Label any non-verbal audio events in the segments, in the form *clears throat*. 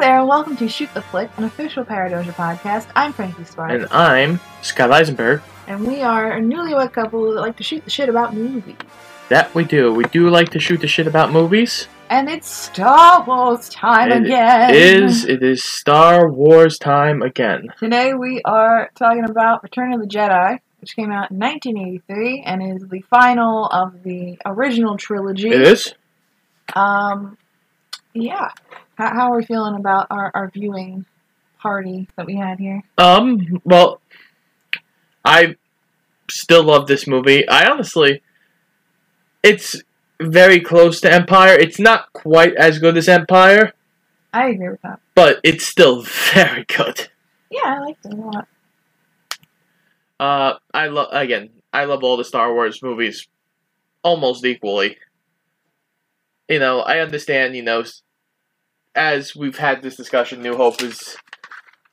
there, and welcome to Shoot the Flick, an official Paradoja podcast. I'm Frankie Sparks, And I'm Scott Eisenberg. and we are a newlywed couple that like to shoot the shit about movies. That we do. We do like to shoot the shit about movies. And it's Star Wars time It again. Is it is Star Wars time again? Today we are talking about Return of the Jedi, which came out in 1983 and is the final of the original trilogy. It is. Um, yeah. How, how are we feeling about our, our viewing party that we had here? Um. Well, I still love this movie. I honestly, it's very close to Empire. It's not quite as good as Empire, I agree with that. but it's still *laughs* very good. Yeah, I liked it a lot. Uh, I love again. I love all the Star Wars movies almost equally. You know, I understand. You know, as we've had this discussion, New Hope is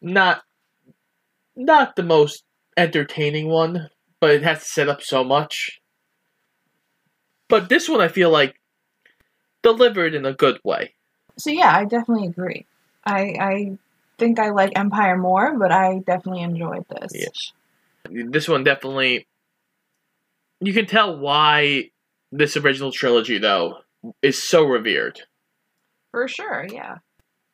not not the most entertaining one, but it has to set up so much. But this one, I feel like delivered in a good way. So yeah, I definitely agree. I I think I like Empire more, but I definitely enjoyed this. Yes. This one definitely. You can tell why this original trilogy, though, is so revered. For sure, yeah.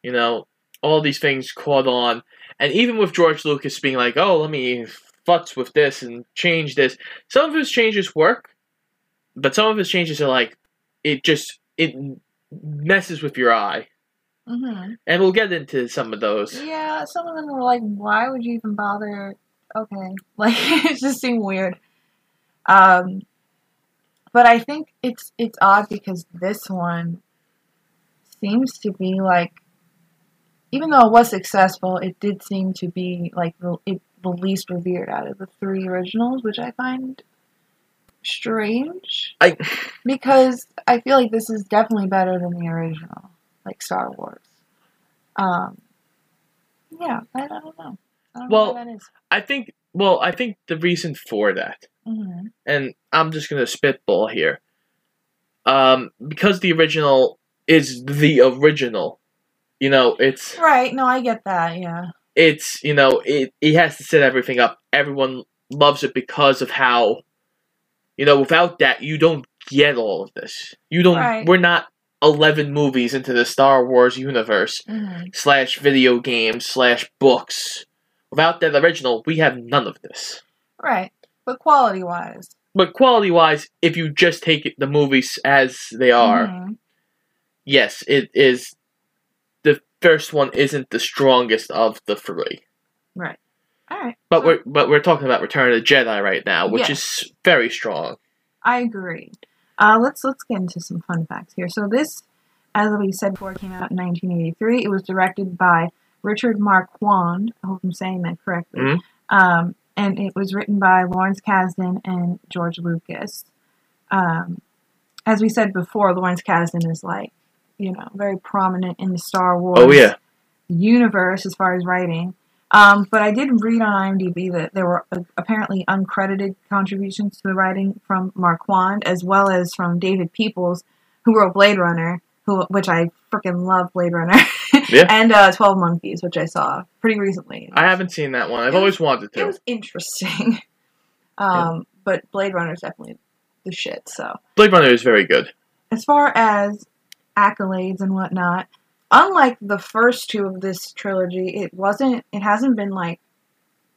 You know, all these things caught on, and even with George Lucas being like, "Oh, let me futz with this and change this," some of his changes work, but some of his changes are like, it just it messes with your eye, hmm and we'll get into some of those. Yeah, some of them were like, why would you even bother? Okay, *laughs* like it just seemed weird. Um, but I think it's it's odd because this one seems to be like, even though it was successful, it did seem to be like the, it, the least revered out of the three originals, which I find strange. I because I feel like this is definitely better than the original, like Star Wars. Um, yeah, I, I don't know. I don't Well, know that is. I think well, I think the reason for that hmm and I'm just gonna spitball here. Um, because the original is the original, you know, it's Right? No, I get that. Yeah. it's you know it it has to set everything up. Everyone loves it because of how, you know, without that you don't get all of this. You don't. Right. We're not eleven movies into the Star Wars universe hmm slash video games slash books. Without that original, we have none of this. Right. But quality wise, But quality wise, if you just take it, the movies as they are, Mhm. Yes, it is. The first one isn't the strongest of the three, Right. All right. but So- we're but we're talking about Return of the Jedi right now, which Yes. is very strong. I agree. Uh, let's let's get into some fun facts here. So this, as we said before, came out in 1983. It was directed by Richard Marquand. I hope I'm saying that correctly. Mhm. Um, and it was written by Lawrence Kasdan and George Lucas. Um, as we said before, Lawrence Kasdan is like, you know, very prominent in the Star Wars Oh yeah, universe as far as writing. Um, but I did read on IMDb that there were uh, apparently uncredited contributions to the writing from Marquand as well as from David Peoples, who wrote Blade Runner, who which I freaking love Blade Runner, *laughs* Yeah. and uh, Twelve Monkeys, which I saw pretty recently. I haven't seen that one. I've It always wanted to. It was interesting, *laughs* um, but Blade Runner is definitely the shit. So Blade Runner is very good. as far as accolades and whatnot, unlike the first two of this trilogy, it wasn't. It hasn't been like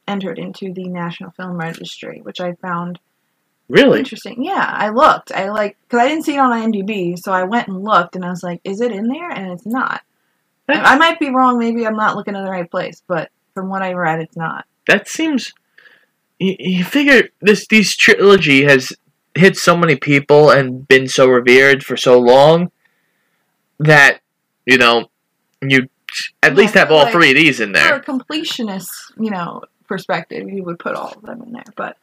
entered into the National Film Registry, which I found Really, interesting. Yeah, I looked. I like because I didn't see it on IMDb, so I went and looked, and I was like, "Is it in there?" And it's not. That's- I might be wrong. Maybe I'm not looking in the right place, but from what I read, it's not. that seems. You, you figure this this trilogy has hit so many people and been so revered for so long that you know you at Yeah, least have all like- three of these in there. For a completionist, you know, perspective, you would put all of them in there. But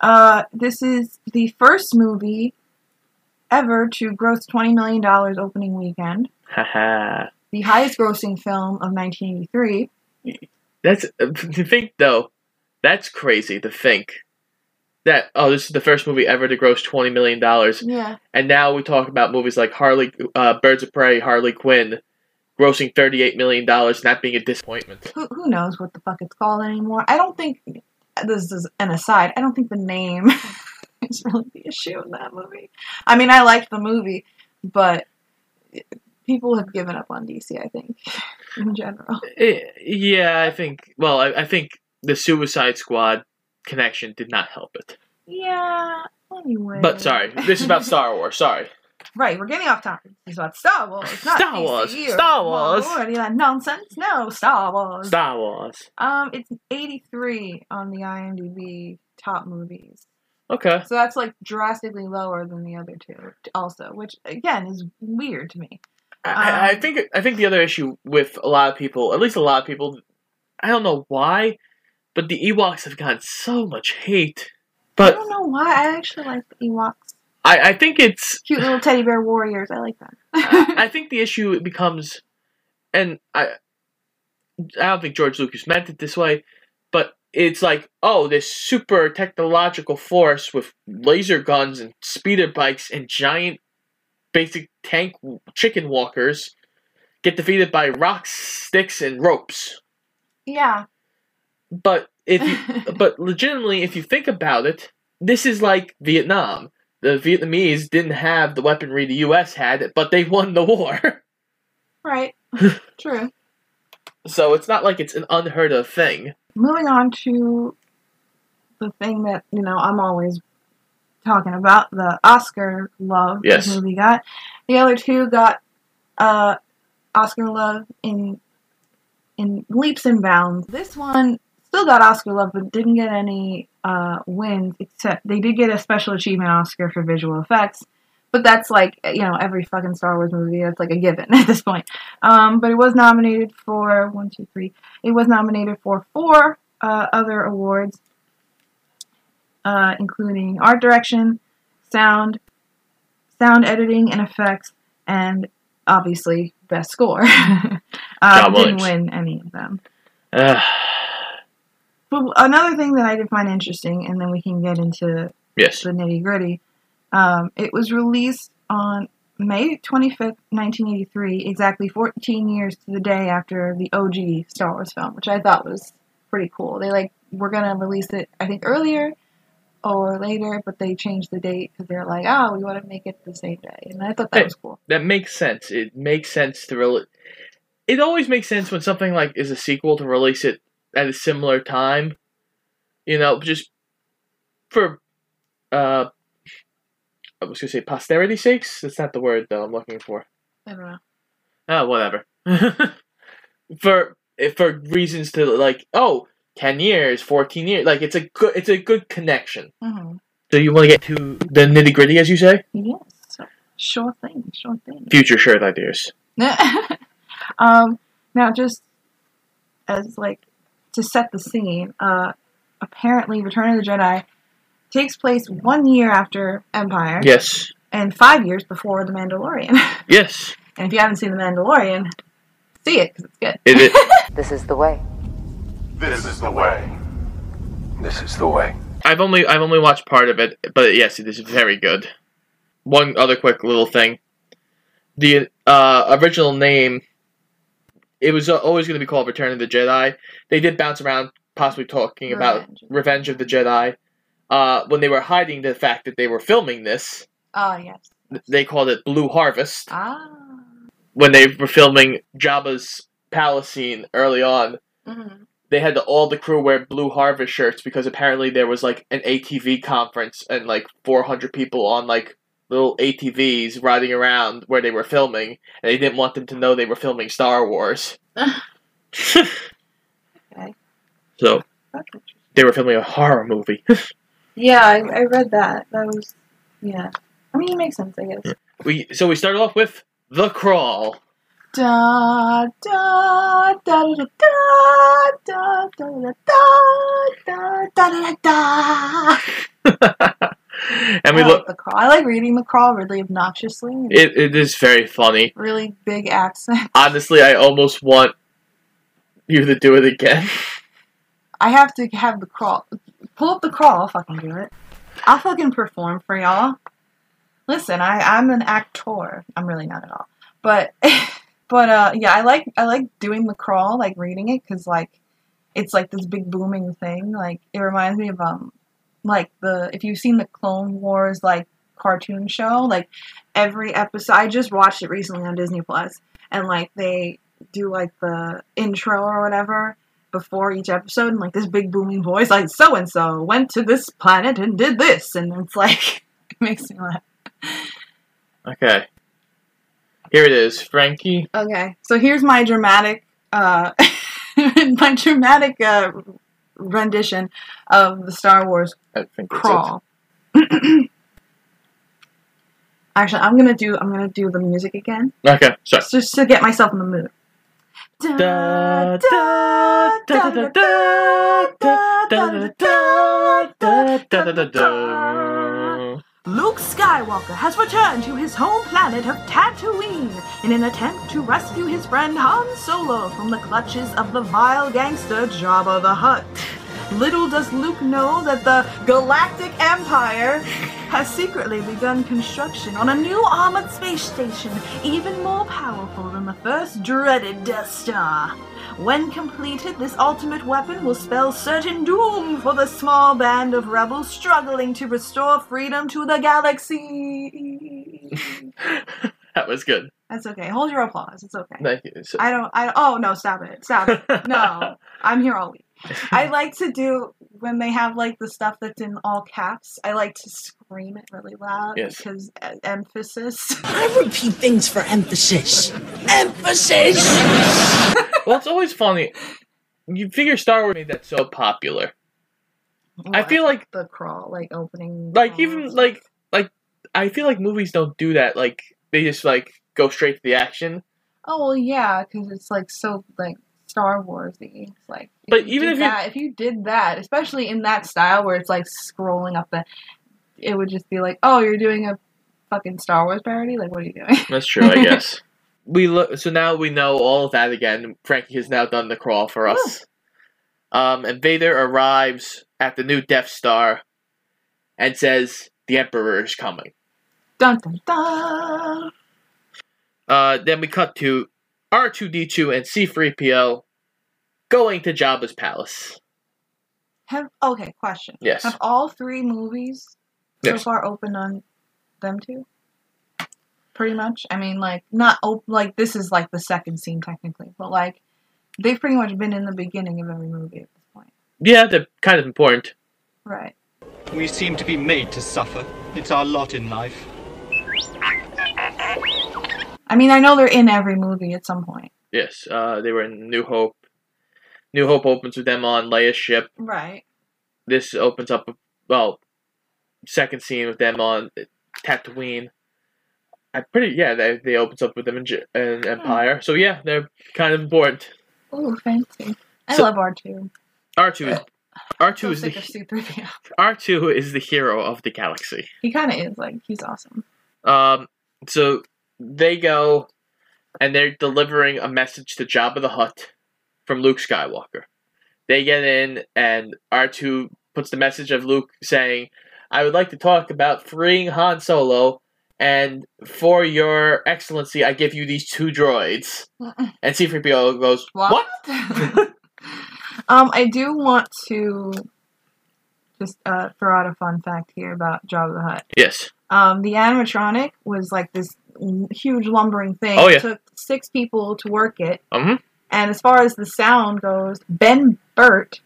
uh, this is the first movie ever to gross twenty million dollars opening weekend. *laughs* The highest grossing film of 1983. That's to think though. That's crazy to think that oh, this is the first movie ever to gross twenty million dollars, Yeah. and now we talk about movies like Harley, uh, Birds of Prey, Harley Quinn, grossing $38 million, not being a disappointment. Who, who knows what the fuck it's called anymore? I don't think. This is an aside. I don't think the name *laughs* is really the issue in that movie. I mean, I liked the movie, but people have given up on DC. I think *laughs* in general. Eh, yeah, I think. Well, I, I think the Suicide Squad connection did not help it. Yeah. Anyway. But sorry, this is about Star Wars. Sorry. *laughs* Right, we're getting off topic. It's about Star Wars, It's not Star Wars, or Star Wars. Or any of that nonsense. No, Star Wars. Star Wars. Um, it's 83 on the IMDb top movies. Okay. So that's like drastically lower than the other two, also, which again is weird to me. I, I Um, think I think the other issue with a lot of people, at least a lot of people, I don't know why, but the Ewoks have gotten so much hate. But I don't know why. I actually like the Ewoks. I, I think it's Cute little teddy bear warriors. I like them. *laughs* I think the issue becomes, and I, I don't think George Lucas meant it this way, but it's like, oh, this super technological force with laser guns and speeder bikes and giant, basic tank chicken walkers get defeated by rocks, sticks, and ropes. yeah. But if you, *laughs* but legitimately, if you think about it, this is like Vietnam. The Vietnamese didn't have the weaponry the U.S. had, but they won the war. *laughs* right. *laughs* True. So it's not like it's an unheard of thing. moving on to the thing that you know I'm always talking about the Oscar love Yes. this movie got. The other two got uh, Oscar love in in leaps and bounds. This one still got Oscar love, but didn't get any uh, wins. Except they did get a special achievement Oscar for visual effects. But that's like you know every fucking Star Wars movie. That's like a given *laughs* at this point. Um, but it was nominated for one, two, three. It was nominated for four uh, other awards, uh, including art direction, sound, sound editing and effects, and obviously best score. *laughs* uh, didn't win any of them. *sighs* But another thing that I did find interesting, and then we can get into yes. the nitty gritty. Um, it was released on May 25th, 1983, exactly 14 years to the day after the OG Star Wars film, which I thought was pretty cool. They like were gonna release it, I think earlier or later, but they changed the date because they're like, oh, we want to make it the same day, and I thought that Hey. was cool. That makes sense. It makes sense to really. It always makes sense when something like is a sequel to release it at a similar time. You know, just for uh I was gonna say posterity sakes. That's not the word though I'm looking for. I don't know. Oh, whatever. *laughs* for for reasons to like, oh, 10 years, 14 years. Like it's a good it's a good connection. hmm So you want to get to the nitty gritty, as you say? Yes, sure thing, sure thing. Future shirt ideas. *laughs* um, now, just as like to set the scene, uh, apparently Return of the Jedi takes place one year after Empire Yes. and five years before The Mandalorian. *laughs* Yes. and if you haven't seen The Mandalorian, see it because it's good. It, it, *laughs* This is the way. This is the way. This is the way. I've only I've only watched part of it, but yes, it is very good. One other quick little thing: the uh, original name, it was always going to be called Return of the Jedi. They did bounce around, possibly talking about Revenge. Revenge of the Jedi. Uh, when they were hiding the fact that they were filming this, Oh yes. they called it Blue Harvest. Ah. When they were filming Jabba's palace scene early on, hmm they had the, all the crew wear blue harvest shirts because apparently there was like an ATV conference and like 400 people on like little ATVs riding around where they were filming and they didn't want them to know they were filming Star Wars. Okay. So they were filming a horror movie. Yeah, I, I read that. That was yeah. I mean, it makes sense, I guess. we so we started off with The Crawl. Da da da da da da da da da da da da da. And we I look like the crawl. I like reading the crawl really obnoxiously. it, it is very funny. really big accent. *laughs* Honestly, I almost want you to do it again. *laughs* I have to have the crawl. Pull up the crawl. I'll fucking do it. I'll fucking perform for y'all. Listen, I I'm an actor. I'm really not at all, but *laughs* But uh, yeah, I like I like doing the crawl, like reading it, because like it's like this big booming thing. Like it reminds me of um, like the if you've seen the Clone Wars like cartoon show, like every episode. I just watched it recently on Disney Plus, and like they do like the intro or whatever before each episode, and like this big booming voice, like so and so went to this planet and did this, and it's like *laughs* it makes me laugh. Okay. Here it is, Frankie. Okay, so here's my dramatic, uh, *laughs* my dramatic uh, rendition of the Star Wars I think crawl. Actually, I'm gonna do I'm gonna do the music again. Okay, sorry. just to get myself in the mood. Luke Skywalker has returned to his home planet of Tatooine in an attempt to rescue his friend Han Solo from the clutches of the vile gangster Jabba the Hutt. Little does Luke know that the Galactic Empire has secretly begun construction on a new armored space station, even more powerful than the first dreaded Death Star. When completed, this ultimate weapon will spell certain doom for the small band of rebels struggling to restore freedom to the galaxy. *laughs* that was good. That's okay. Hold your applause. It's okay. Thank you. So- I don't. I oh no! Stop it! Stop it! No, *laughs* I'm here all week. I *laughs* like to do when they have like the stuff that's in all caps. I like to scream it really loud Yes. because uh, emphasis. I repeat things for emphasis. Emphasis! well, it's always funny. You figure Star Wars made that so popular. I feel like the crawl, like opening. like even like like I feel like movies don't do that. Like they just like go straight to the action. Oh well, yeah, because it's like so like Star Warsy. It's like, But even if you- if you did that, especially in that style where it's like scrolling up the, it would just be like, oh, you're doing a fucking Star Wars parody. Like, what are you doing? *laughs* That's true, I *laughs* guess. we look so now we know all of that again. Frankie has now done the crawl for us. Um, and Vader arrives at the new Death Star and says the Emperor is coming. dun dun dun. Uh, then we cut to R2D2 and C3PO going to Jabba's palace. Have okay, question. Yes. Have all three movies so Yes. far opened on them two? Pretty much. I mean, like not op- like this is like the second scene technically, but like they've pretty much been in the beginning of every movie at this point, Yeah, they're kind of important. right? We seem to be made to suffer. It's our lot in life. I mean, I know they're in every movie at some point, Yes, uh, they were in New Hope. New Hope opens with them on Leia's ship. right? This opens up, well, second scene with them on Tatooine. I pretty yeah, they they opens up with them in, in Empire. So yeah, they're kind of important. Oh, fancy. I So- love R two. R two is R two is the sick of C three PO. R two is the hero of the galaxy. He kind of is like he's awesome. Um, so they go and they're delivering a message to Jabba the Hutt from Luke Skywalker. They get in, and R2 puts the message of Luke saying, I would like to talk about freeing Han Solo, and for your excellency, I give you these two droids. *laughs* And C3PO goes, What? *laughs* um, I do want to just uh, throw out a fun fact here about Jabba the Hutt. yes. Um, the animatronic was like this huge lumbering thing. Oh, yeah. It took six people to work it. Mhm. And as far as the sound goes, Ben Burtt,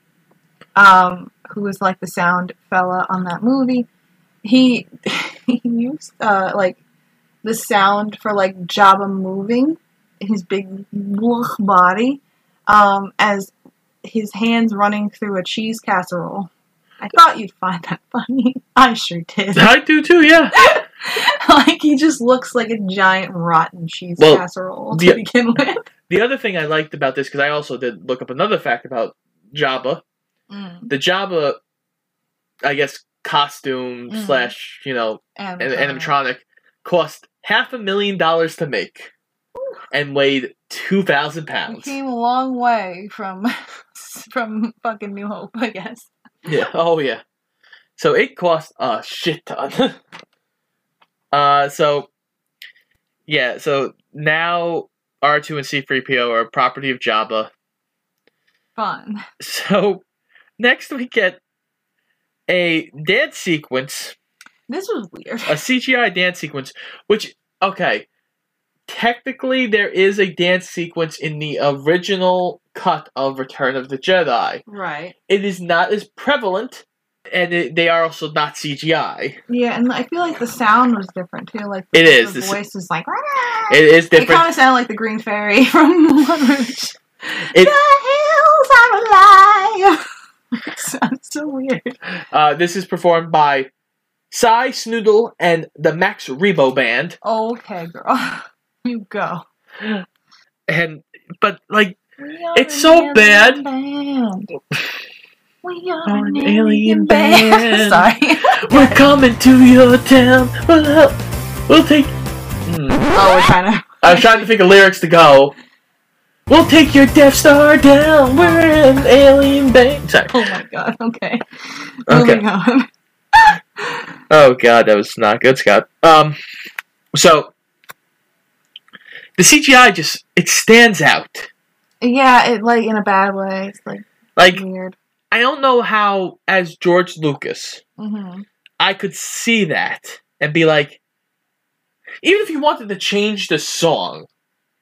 um, who was like the sound fella on that movie, he *laughs* he used uh, like the sound for like Jabba moving his big body um, as his hands running through a cheese casserole. I thought you'd find that *laughs* funny. I sure did. I do too, yeah. *laughs* *laughs* like he just looks like a giant rotten cheese Well, casserole to the- begin with. The other thing I liked about this, because I also did look up another fact about Jabba, Mm. the Jabba, I guess, costume Mm. slash, you know, And, an animatronic cost half a million dollars to make and weighed 2,000 We pounds. came a long way from *laughs* from fucking New Hope, I guess. Yeah, oh yeah. So it cost a shit ton. *laughs* uh, so, yeah, so now R2 and C3PO are property of Jabba. Fun. *laughs* So next we get a dance sequence, This was weird. a CGI dance sequence, which okay, technically there is a dance sequence in the original cut of Return of the Jedi. Right. It is not as prevalent, and it, they are also not CGI. Yeah, and I feel like the sound was different too. Like It is. The voice is like. It is different. It kind of sounded like the Green Fairy *laughs* from Moulin Rouge. It- the hills are alive. it *laughs* sounds so weird. Uh, this is performed by Sy Snoodle and the Max Rebo Band, Okay, girl, *laughs* you go. and but like It's so bad. We are an an alien *laughs* band. band. Sorry. we're coming to your town. We'll help. We'll take. Hmm. oh, we're trying to. I was trying to think of lyrics to go. We'll take your Death Star down. We're an alien band. Sorry. Oh my god. Okay. Okay. Moving *laughs* on. Oh god, that was not good, Scott. Um, so the CGI just it stands out. Yeah, it like in a bad way. It's like Like weird. I don't know how, as George Lucas, hmm I could see that and be like, even if you wanted to change the song,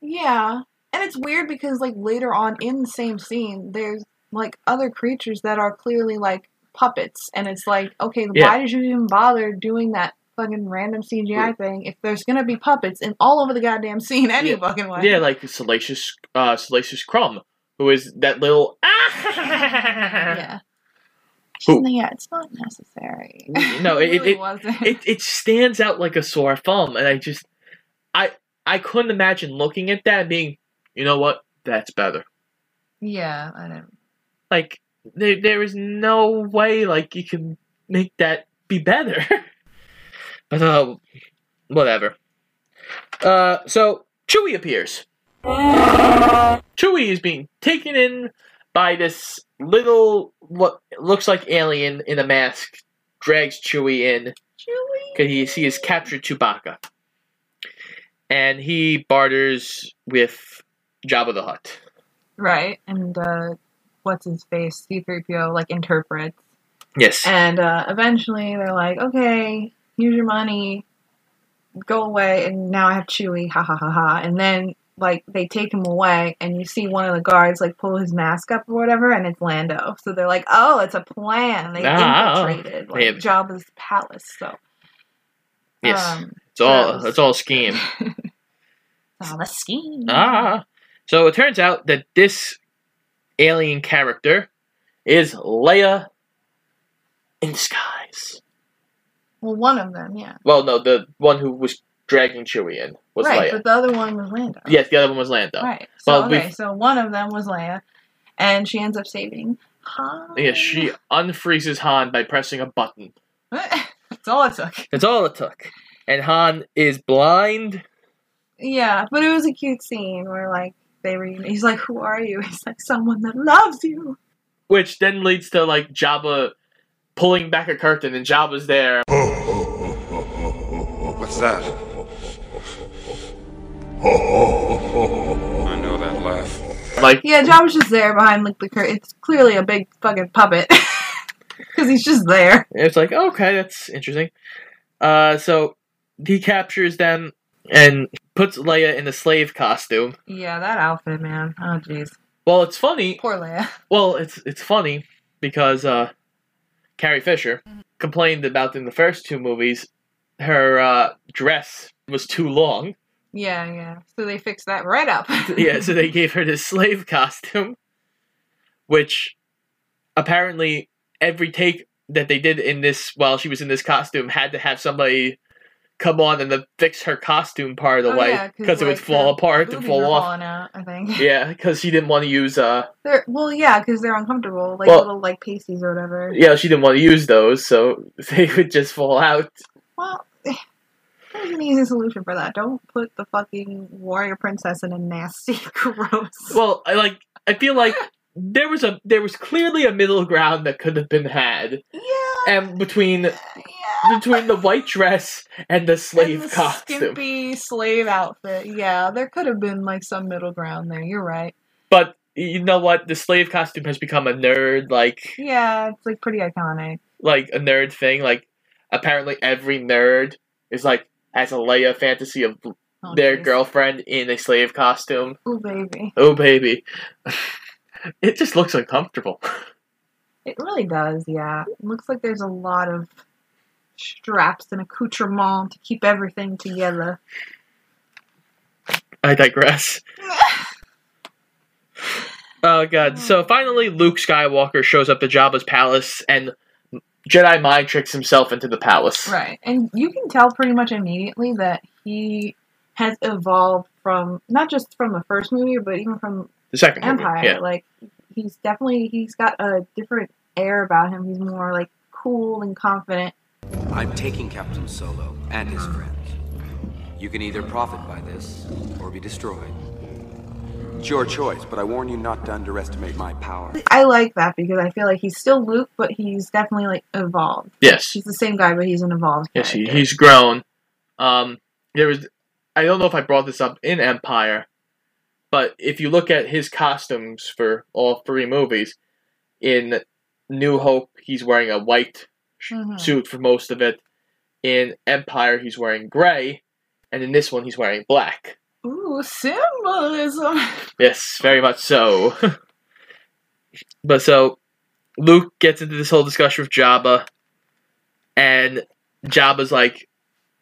Yeah, and it's weird because like later on in the same scene, there's like other creatures that are clearly like puppets, and it's like, okay, Yeah. why did you even bother doing that fucking random CGI thing if there's gonna be puppets in all over the goddamn scene *laughs* any Yeah. fucking way? yeah, like Salacious, uh, Salacious Crumb, who is that little. yeah. Who- She's- Yeah, it's not necessary. No, *laughs* it- really it- wasn't. it it stands out like a sore thumb, and I just, I I couldn't imagine looking at that and being, you know what, that's better. yeah, I don't. Like there there is no way like you can make that be better. *laughs* but uh, whatever. Uh, so Chewie appears. Chewie is being taken in by this little what looks like alien in a mask. Drags Chewie in because he he has captured Chewbacca, and he barters with Jabba the Hutt. Right, and uh, what's his face? C-3PO like interprets. Yes. And uh, eventually they're like, okay, here's your money, go away, and now I have Chewie, ha ha ha ha. And then like they take him away, and you see one of the guards like pull his mask up or whatever, and it's Lando. So they're like, oh, it's a plan. They Ah, infiltrated like have- Jabba's palace. So Yes. um, It's all gross. *laughs* it's all a scheme. it's all a scheme. Ah. So it turns out that this alien character is Leia in disguise. Well, one of them, yeah. Well, no, the one who was dragging Chewie in was right, Leia. but the other one was Lando. Yes, the other one was Lando. Right. So Well, okay, we've- so one of them was Leia, and she ends up saving Han. Yeah, she unfreezes Han by pressing a button. *laughs* That's all it took. That's all it took. And Han is blind. Yeah, but it was a cute scene where like they were. He's like, "Who are you?" *laughs* He's like, "Someone that loves you." Which then leads to like Jabba pulling back a curtain and Jabba's there. *laughs* What's that? *laughs* I know that laugh. Like Yeah, Jabba's just there behind like the curtain. It's clearly a big fucking puppet *laughs* because he's just there. it's like, okay, that's interesting. Uh so he captures them and puts Leia in a slave costume. Yeah, that outfit, man. Oh jeez, Well, it's funny. poor Leia. Well, it's it's funny because uh Carrie Fisher complained about in the first two movies her uh dress was too long. Yeah, yeah. So they fixed that right up. *laughs* yeah, so they gave her this slave costume, which apparently every take that they did in this while she was in this costume had to have somebody come on and fix her costume part of the Oh, way yeah, because it would fall apart and fall off. out. I think. *laughs* Yeah, because she didn't want to use uh They're well, yeah, because they're uncomfortable, like Well- little like pasties or whatever. yeah she didn't want to use those, so *laughs* they would just fall out. Well, there's an easy solution for that. Don't put the fucking warrior princess in a nasty, *laughs* gross. Well, I like I feel like there was a there was clearly a middle ground that could have been had, yeah, and between yeah. between the white dress and the slave And the costume. skimpy slave outfit. Yeah, there could have been like some middle ground there. You're right. But you know what? The slave costume has become a nerd like Yeah, it's like pretty iconic. like a nerd thing. Like apparently every nerd is like has a Leia fantasy of Oh, their geez. girlfriend in a slave costume. Oh baby. Oh baby. *laughs* it just looks uncomfortable. It really does, yeah. It looks like there's a lot of straps and accoutrement to keep everything together. I digress. *laughs* Oh god. So oh. finally Luke Skywalker shows up to Jabba's palace and Jedi mind tricks himself into the palace. Right. And you can tell pretty much immediately that he has evolved from not just from the first movie, but even from The second movie. Empire. Yeah. Like he's definitely he's got a different air about him. He's more like cool and confident. I'm taking Captain Solo and his friends. You can either profit by this or be destroyed. It's your choice, but I warn you not to underestimate my power. I like that because I feel like he's still Luke, but he's definitely like evolved. Yes. He's the same guy, but he's an evolved. Yes, he, he's grown. Um, there was, I don't know if I brought this up in Empire, but if you look at his costumes for all three movies, in New Hope he's wearing a white sh- Mhm. suit for most of it. In Empire he's wearing gray, and in this one he's wearing black. Ooh, symbolism. *laughs* Yes, very much so. *laughs* but so Luke gets into this whole discussion with Jabba, and Jabba's like,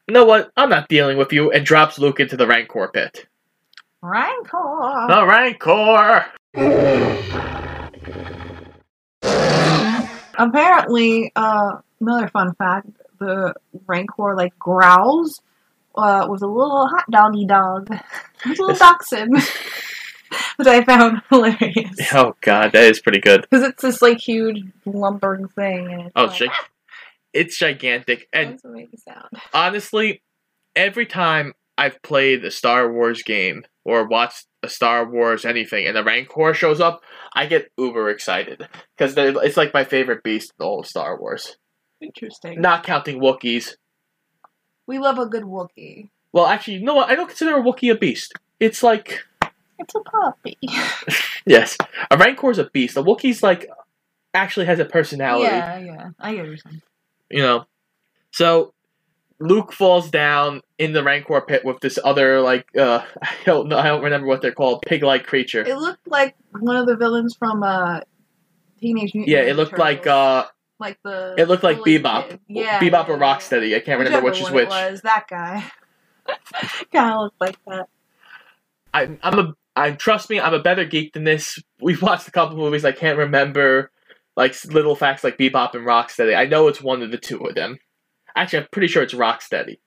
"You know what? I'm not dealing with you," and drops Luke into the Rancor pit. Rancor. The Rancor. Apparently, uh, another fun fact: the Rancor like growls uh, with a little hot doggy dog, *laughs* a little dachshund, *laughs* which I found *laughs* hilarious Oh God, that is pretty good. because it's this like huge lumbering thing, and it's Oh, like, shit. It's gigantic, and That's what makes it sound. honestly, every time I've played a Star Wars game or watched a Star Wars anything and the Rancor shows up, I get uber excited because it's like my favorite beast in all of Star Wars. Interesting. Not counting Wookiees. We love a good Wookiee. Well, actually, you know what? I don't consider a Wookiee a beast. It's like It's a puppy. *laughs* yes, a Rancor is a beast. A Wookiee's like actually has a personality. yeah, yeah. I get what you're saying. you know. So Luke falls down in the Rancor pit with this other like uh *laughs* I don't know I don't remember what they're called pig like creature. It looked like one of the villains from uh, Teenage Mutant yeah, it Ninja looked like uh like the it looked like Bebop. kid. Yeah, Bebop yeah, or. Rocksteady. I can't remember which is which. It was that guy. *laughs* kind of looked like that. I I'm a I trust me, I'm a better geek than this. We've watched a couple movies I can't remember like little facts like Bebop and Rocksteady. I know it's one of the two of them. Actually, I'm pretty sure it's Rocksteady.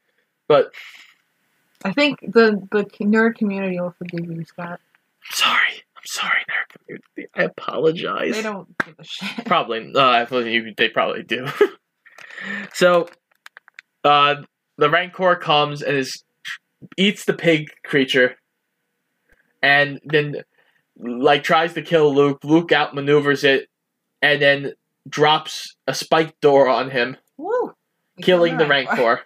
But I think the the nerd community will forgive you, Scott. Sorry. Sorry, nerd community. I apologize. They don't give a shit. Probably. Uh, you, they probably do. *laughs* so, uh, the Rancor comes and is eats the pig creature, and then like tries to kill Luke. Luke outmaneuvers it, and then drops a spiked door on him, Woo! Killing the Rancor.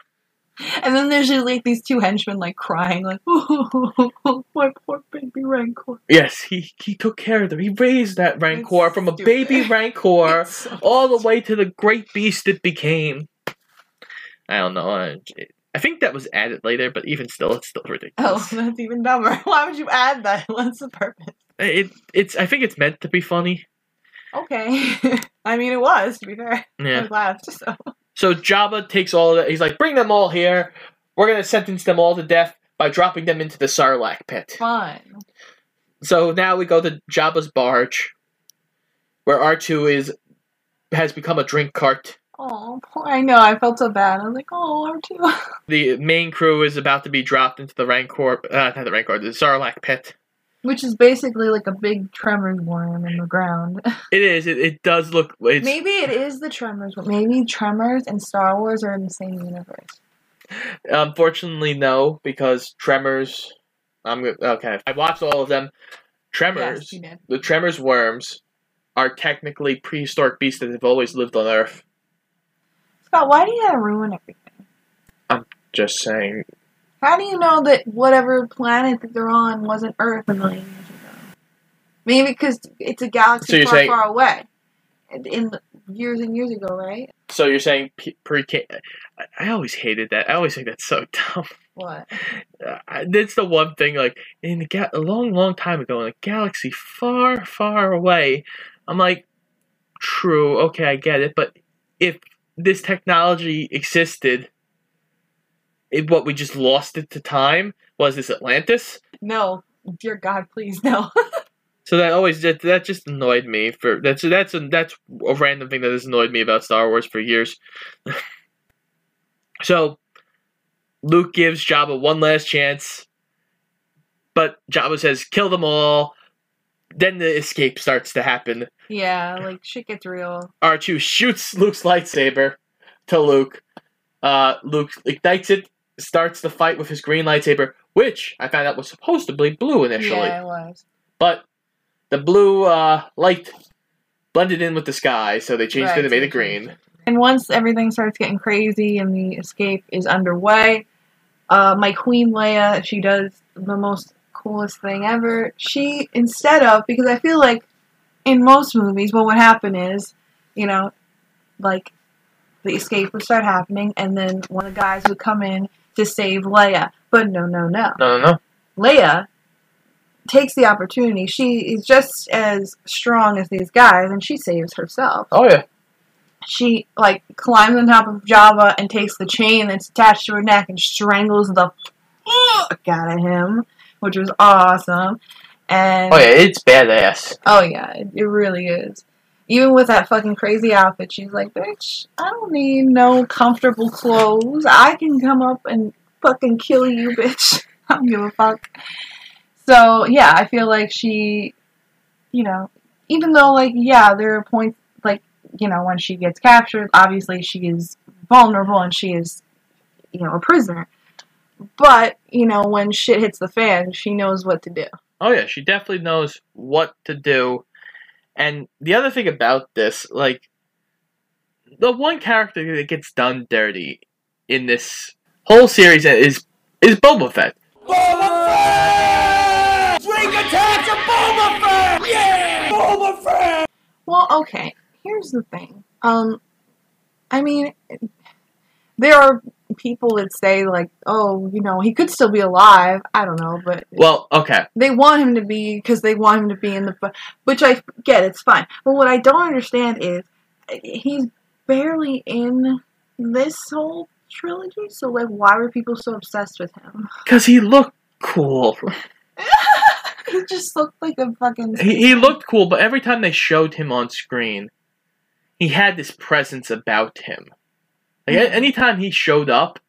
*laughs* And then there's just, like these two henchmen like crying, like, "Oh, *laughs* my poor baby Rancor." Yes, he he took care of them. He raised that Rancor It's from a stupid. baby Rancor *laughs* so all the way to the great beast it became. I don't know. I, I think that was added later, but even still, it's still ridiculous. Oh, that's even dumber. Why would you add that? What's the purpose? It it's. I think it's meant to be funny. Okay. I mean, it was, to be fair. I Yeah. laughed, so. So Jabba takes all of that. He's like, "Bring them all here. We're gonna sentence them all to death by dropping them into the Sarlacc pit." Fun. So now we go to Jabba's barge, where R two is has become a drink cart. Oh, poor. I know, I felt so bad. I was like, oh, R2. The main crew is about to be dropped into the Rancor, uh, not the Rancor, the Sarlacc pit. Which is basically like a big Tremors worm in the ground. *laughs* It is. It, it does look. It's, maybe it is the Tremors, but maybe Tremors and Star Wars are in the same universe. Unfortunately, no, because Tremors. I'm okay. I watched all of them. Tremors. Yes, the Tremors worms are technically prehistoric beasts that have always lived on Earth. Scott, why do you gotta ruin everything? I'm just saying. How do you know that whatever planet that they're on wasn't Earth a million years ago? Maybe because it's a So galaxy you're far, saying- far away. In- years and years ago, right? So you're saying p- pre I, I always hated that. I always think that's so *laughs* dumb. What? Uh, that's the one thing. Like in the ga- a long, long time ago, in a galaxy far, far away. I'm like, true, okay, I get it. But if this technology existed, if what we just lost it to time was this Atlantis. No, dear God, please no. *laughs* So that always that, that just annoyed me for that's that's a, that's a random thing that has annoyed me about Star Wars for years. *laughs* so Luke gives Jabba one last chance, but Jabba says kill them all. Then the escape starts to happen. yeah, like shit gets real. R2 shoots Luke's lightsaber to Luke. Uh, Luke ignites it, starts the fight with his green lightsaber, which I found out was supposed to be blue initially Yeah, it was. but the blue uh, light blended in with the sky, so they changed it and made it green. And once everything starts getting crazy and the escape is underway, uh, my queen Leia, she does the most coolest thing ever. She, instead of, because I feel like in most movies, what would happen is, you know, like the escape would start happening, and then one of the guys would come in to save Leia. But no, no, no. No, no, no. Leia takes the opportunity. She is just as strong as these guys, and she saves herself Oh yeah. she like climbs on top of Jabba and takes the chain that's attached to her neck and strangles the fuck out of him, which was awesome. And Oh yeah, it's badass. oh yeah, it, it really is. Even with that fucking crazy outfit, she's like, "Bitch, I don't need no comfortable clothes. I can come up and fucking kill you, bitch. *laughs* I don't give a fuck." So yeah, I feel like she, you know, even though like yeah, there are points like you know when she gets captured, obviously she is vulnerable and she is, you know, a prisoner. But you know when shit hits the fan, she knows what to do. Oh yeah, she definitely knows what to do. And the other thing about this, like, the one character that gets done dirty in this whole series is is Boba Fett. Boba Fett! Drink attacks of Boba Fett! Yeah! Boba Fett! Well, okay. Here's the thing. Um, I mean, there are people that say like, "Oh, you know, he could still be alive." I don't know, but Well, okay. they want him to be because they want him to be in the. Which I get, it's fine. But what I don't understand is he's barely in this whole trilogy. So like, why were people so obsessed with him? Because he looked cool. *laughs* *laughs* he just looked like a fucking. He, he looked cool, but every time they showed him on screen, he had this presence about him. Like anytime he showed up,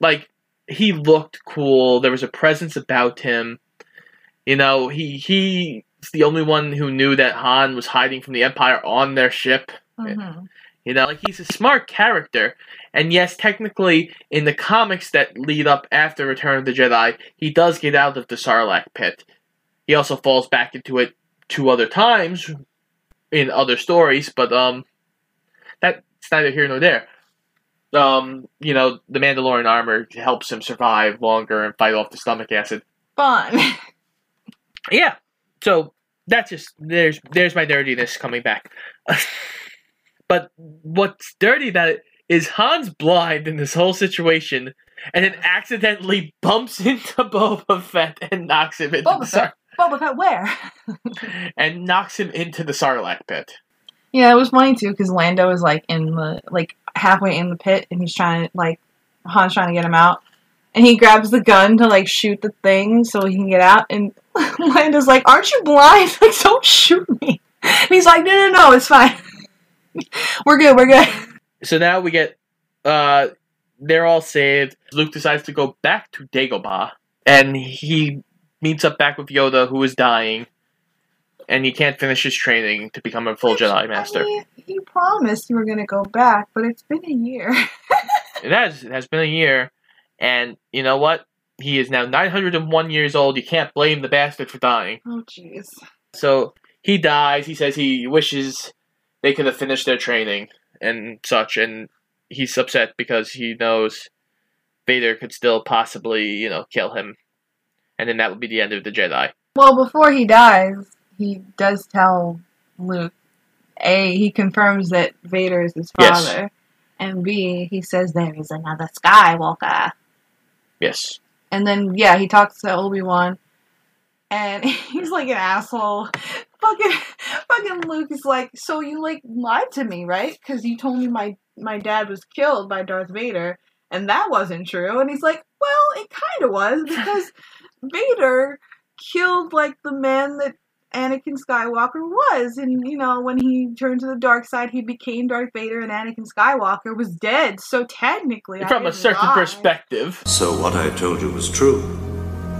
like he looked cool. There was a presence about him. You know, he he's the only one who knew that Han was hiding from the Empire on their ship. Mhm. You know, like he's a smart character. And yes, technically, in the comics that lead up after Return of the Jedi, he does get out of the Sarlacc pit. He also falls back into it two other times in other stories, but um, that's neither here nor there. Um, you know, the Mandalorian armor helps him survive longer and fight off the stomach acid. Fun. *laughs* Yeah. So that's just there's there's my dirtiness coming back. *laughs* but what's dirty about it is Han's blind in this whole situation and then accidentally bumps *laughs* into Boba Fett and knocks him into Boba the Sar- Fett. Boba Fett, where? and knocks him into the Sarlacc pit. Yeah, it was funny too because Lando is like in the like halfway in the pit and he's trying to like Han's trying to get him out, and he grabs the gun to like shoot the thing so he can get out, and *laughs* Lando's like, "Aren't you blind? *laughs* Like, don't shoot me." And he's like, "No, no, no, it's fine. *laughs* we're good, we're good." So now we get uh they're all saved. Luke decides to go back to Dagobah and he meets up back with Yoda who is dying and he can't finish his training to become a full Jedi Master. I mean, you promised you were gonna go back, but it's been a year. *laughs* It has. It has been a year, and you know what? He is now 901 years old. You can't blame the bastard for dying. oh, jeez. So he dies. He says he wishes they could have finished their training and such, and he's upset because he knows Vader could still possibly, you know, kill him. And then that would be the end of the Jedi. Well, before he dies, he does tell Luke. A, he confirms that Vader is his Yes. father, and B, he says there is another Skywalker. Yes. And then yeah, he talks to Obi Wan, and *laughs* he's like an asshole. Fucking, fucking Luke is like, so you like lied to me, right? Because you told me my my dad was killed by Darth Vader, and that wasn't true. And he's like, well, it kind of was because *laughs* Vader killed like the man that Anakin Skywalker was, and you know when he turned to the dark side, he became Darth Vader, and Anakin Skywalker was dead. So technically, From a didn't certain lie. perspective. So what I told you was true,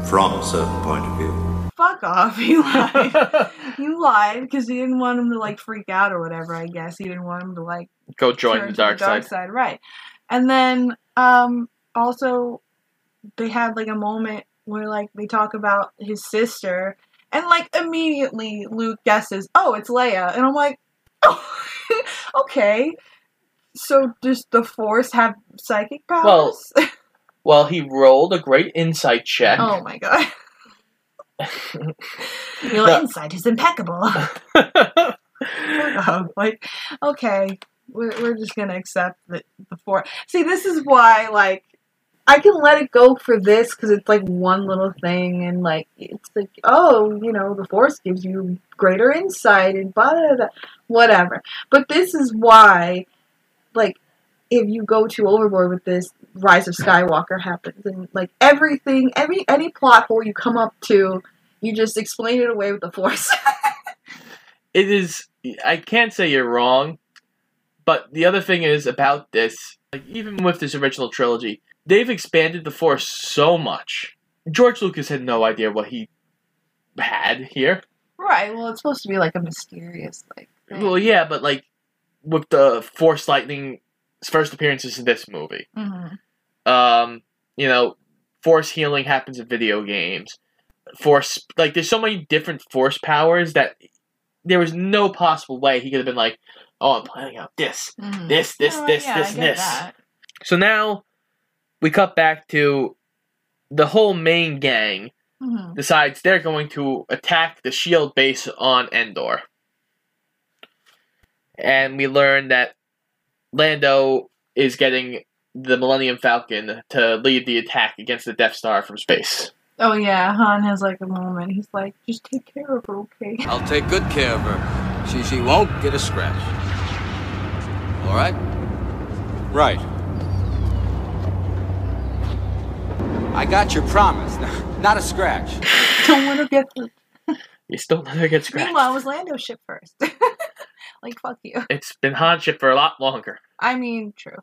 from a certain point of view. Fuck off, *laughs* you lied. *laughs* you lied because you didn't want him to like freak out or whatever. I guess you didn't want him to like Go join turn the to dark side. side, right? And then um also they had like a moment where like they talk about his sister, and like immediately Luke guesses, "Oh, it's Leia," and I'm like, "Oh, *laughs* okay." So does the Force have psychic powers? Well, well, he rolled a great insight check. oh my god. *laughs* Your No. insight is impeccable. *laughs* Um, like, okay, we're, we're just gonna accept that the four. See, this is why, like, I can let it go for this because it's like one little thing, and like, it's like, oh, you know, the force gives you greater insight and blah, blah, blah, whatever. But this is why, like, if you go too overboard with this, Rise of Skywalker happens, and like everything, every any plot hole you come up to, you just explain it away with the force. *laughs* it is I can't say you're wrong, but the other thing is about this, like even with this original trilogy, they've expanded the force so much. George Lucas had no idea what he had here. Right. Well, it's supposed to be like a mysterious, like. thing. Well, yeah, but like with the Force Lightning's first appearances in this movie, Mhm. um, you know, Force healing happens in video games. Force like there's so many different Force powers that there was no possible way he could have been like, oh, I'm planning out this, Mhm. this, this, Oh, this, yeah, this, this. that. So now we cut back to the whole main gang Mhm. decides they're going to attack the shield base on Endor. And we learn that Lando is getting the Millennium Falcon to lead the attack against the Death Star from space. Oh yeah, Han has like a moment. He's like, "Just take care of her, okay?" *laughs* I'll take good care of her. She she won't get a scratch. All right? Right. I got your promise. *laughs* Not a scratch. Don't want to get. The... *laughs* You still never get scratched. Meanwhile, it was Lando ship first. *laughs* like fuck you. It's been Han ship for a lot longer. I mean, true.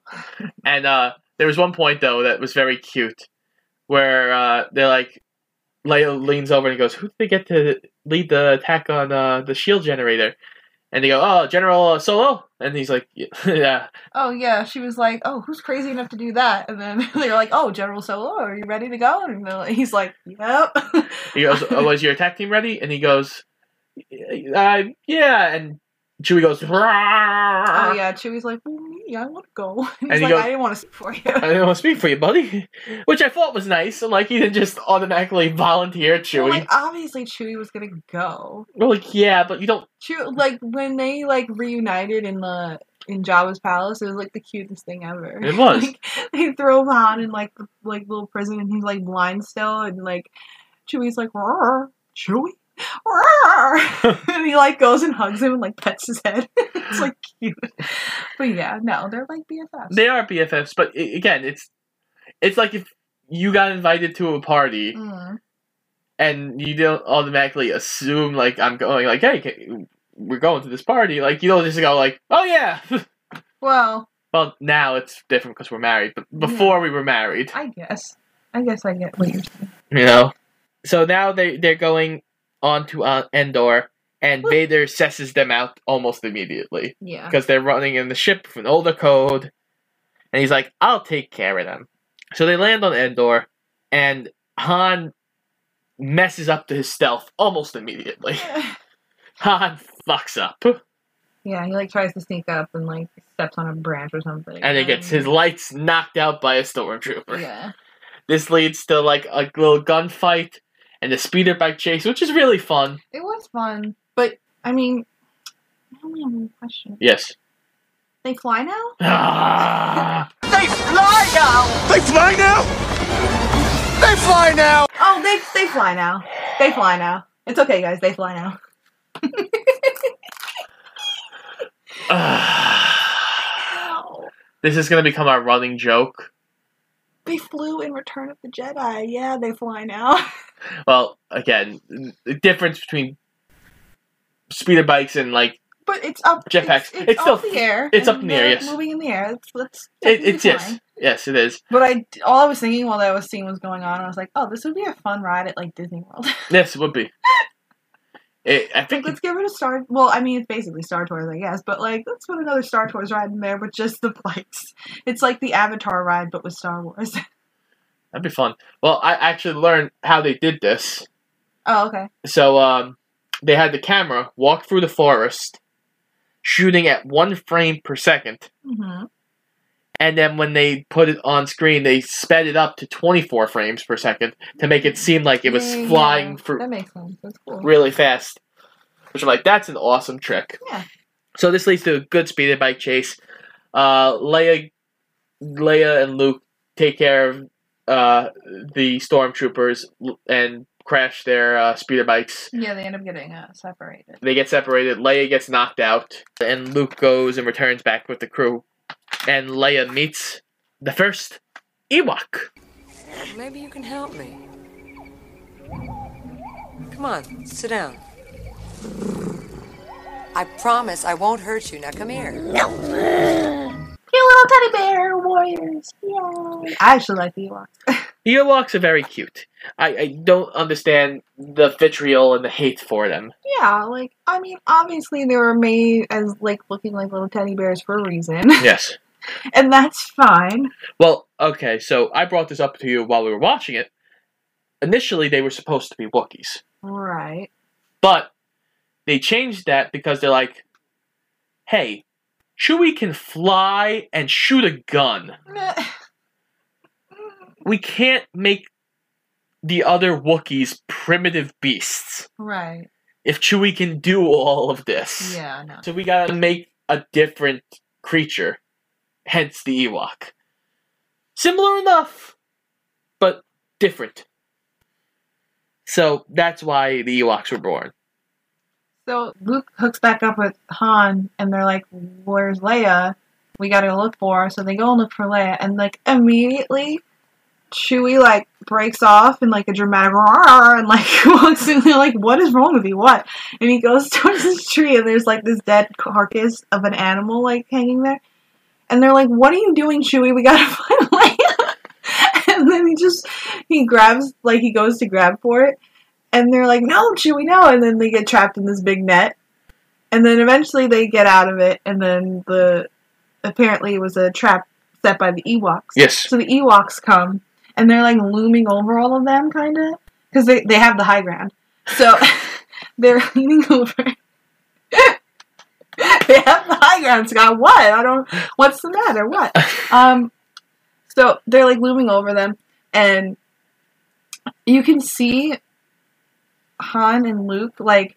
And uh, there was one point though that was very cute, where uh, they're like, Leia leans over and goes, "Who did they get to lead the attack on uh, the shield generator?" And they go, "Oh, General Solo." And he's like, *laughs* "Yeah." Oh yeah, she was like, "Oh, who's crazy enough to do that?" And then *laughs* they're like, "Oh, General Solo, are you ready to go?" And he's like, "Yep." He goes, oh, "Was your attack team ready?" And he goes, uh, "Yeah." And Chewie goes, Oh yeah, Chewie's like, well, yeah, I want to go. *laughs* He's And he like, goes- I didn't want to speak for you. I didn't want to speak for you, buddy," *laughs* which I thought was nice. Like he didn't just automatically volunteer Chewie. Well, like obviously Chewie was gonna go. Well, like yeah, but you don't. Chewie, like when they like reunited in the in Jabba's palace, it was like the cutest thing ever. It was. *laughs* like, they throw Han in like the like little prison, and he's like blind still, and like Chewie's like, "Roar, Chewie." *laughs* And he like goes and hugs him and like pets his head. *laughs* it's like cute, but yeah, no, they're like BFFs. They are BFFs, but i again, it's it's like if you got invited to a party Mm. and you don't automatically assume like I'm going like, hey, can, we're going to this party. Like you don't just go like, oh yeah. *laughs* Well, well, now it's different because we're married, but before we were married, I guess, I guess I get what you're saying. you know. So now they they're going on to uh, Endor, and Vader sesses them out almost immediately. Yeah. because they're running in the ship with an older code. And he's like, I'll take care of them. So they land on Endor, and Han messes up to his stealth almost immediately. *laughs* Han fucks up. Yeah, he like tries to sneak up and like steps on a branch or something. and he gets his lights knocked out by a stormtrooper. Yeah. This leads to like a little gunfight and the speeder bike chase, which is really fun. It was fun, but I mean, I only have one question. Yes. They fly now? *laughs* Ah, They fly now! They fly now! They fly now! Oh, they they fly now. They fly now. It's okay, guys. They fly now. ah. this is gonna become our running joke. They flew in Return of the Jedi. Yeah, they fly now. *laughs* Well, again, the difference between speeder bikes and like But it's up. Jetpacks. It's, it's, It's still- the air. it's up in the air, yes. Moving in the air. It's, it's, it, it's yes, yes, it is. But I, all I was thinking while that was scene was going on, I was like, oh, this would be a fun ride at like Disney World. Yes, it would be. *laughs* It, I think let's give it a Star. Well, I mean, it's basically Star Tours, I guess. But like, let's put another Star Tours ride in there with just the bikes. It's like the Avatar ride, but with Star Wars. *laughs* that'd be fun. Well, I actually learned how they did this. oh, okay. So um, they had the camera walk through the forest, shooting at one frame per second, hmm and then when they put it on screen, they sped it up to 24 frames per second to make it seem like it was Yeah, flying yeah. through That makes sense. That's cool. really fast. Which I'm like, that's an awesome trick. Yeah. So this leads to a good speeder bike chase. Uh, Leia, Leia and Luke take care of uh, the stormtroopers and crash their uh, speeder bikes. Yeah, they end up getting uh, separated. They get separated. Leia gets knocked out, and Luke goes and returns back with the crew. And Leia meets the first Ewok. Maybe you can help me. Come on, sit down. I promise I won't hurt you. Now come here. No. *laughs* You little teddy bear warriors! Yay! I actually like the Ewoks. The *laughs* Ewoks are very cute. I, I don't understand the vitriol and the hate for them. yeah, like I mean, obviously they were made as like looking like little teddy bears for a reason, *laughs* Yes. *laughs* and that's fine. Well, okay, so I brought this up to you while we were watching it. Initially, they were supposed to be Wookiees, Right. but they changed that because they're like, hey, Chewie can fly and shoot a gun. *sighs* We can't make the other Wookiees primitive beasts right. if Chewie can do all of this. Yeah. No. So we gotta make a different creature, hence the Ewok. Similar enough, but different. So that's why the Ewoks were born. So Luke hooks back up with Han, and they're like, "Where's Leia? We gotta look for her." So they go and look for Leia, and like immediately, Chewie like breaks off in like a dramatic roar and like *laughs* walks in. They're like, "What is wrong with you? What?" And he goes *laughs* towards this tree, and there's like this dead carcass of an animal like hanging there, and they're like, "What are you doing, Chewie? We gotta *laughs* find Leia." and then he just he grabs like he goes to grab for it and they're like, "No, Chewie, no!" And then they get trapped in this big net, and then eventually they get out of it, and then the apparently it was a trap set by the Ewoks. Yes. So the Ewoks come, and they're like looming over all of them, kind of, because they they have the high ground. So *laughs* they're *laughs* leaning over. They have the high ground, Scott. What? I don't. What's the matter? What? *laughs* Um. So they're like looming over them, and you can see Han and Luke like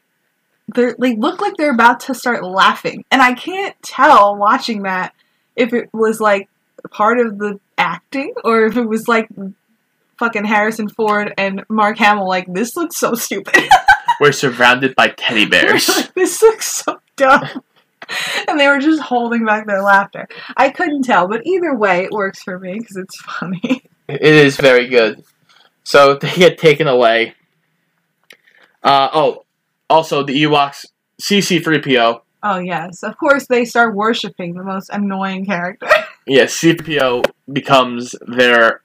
they they look like they're about to start laughing, and I can't tell watching that if it was like part of the acting or if it was like fucking Harrison Ford and Mark Hamill. Like this looks so stupid. *laughs* We're surrounded by teddy bears. *laughs* Like, this looks so dumb. *laughs* And they were just holding back their laughter. I couldn't tell, but either way, it works for me because it's funny. *laughs* it is very good. So they get taken away. Uh, oh, also the Ewoks, CC3PO. Oh yes, of course they start worshiping the most annoying character. *laughs* Yes, C3PO becomes their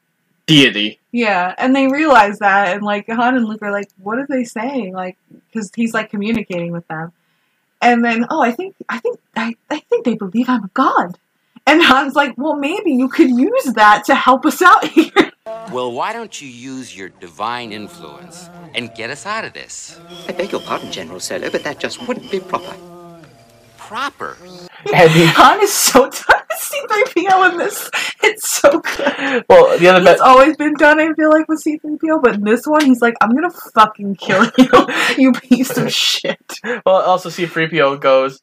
deity. yeah, and they realize that, and like Han and Luke are like, "What are they saying?" Like, because he's like communicating with them, and then oh, I think I think I, I think they believe I'm a god, and Han's like, "Well, maybe you could use that to help us out *laughs* here." Well, why don't you use your divine influence and get us out of this? I beg your pardon, General Solo, but that just wouldn't be proper. Proper. And he, Han is so done with C3PO in this. It's so good. well, the other It's always been done, I feel like, with C3PO, but in this one, he's like, I'm gonna fucking kill *laughs* you, you piece of *laughs* shit. well, also C-3PO goes,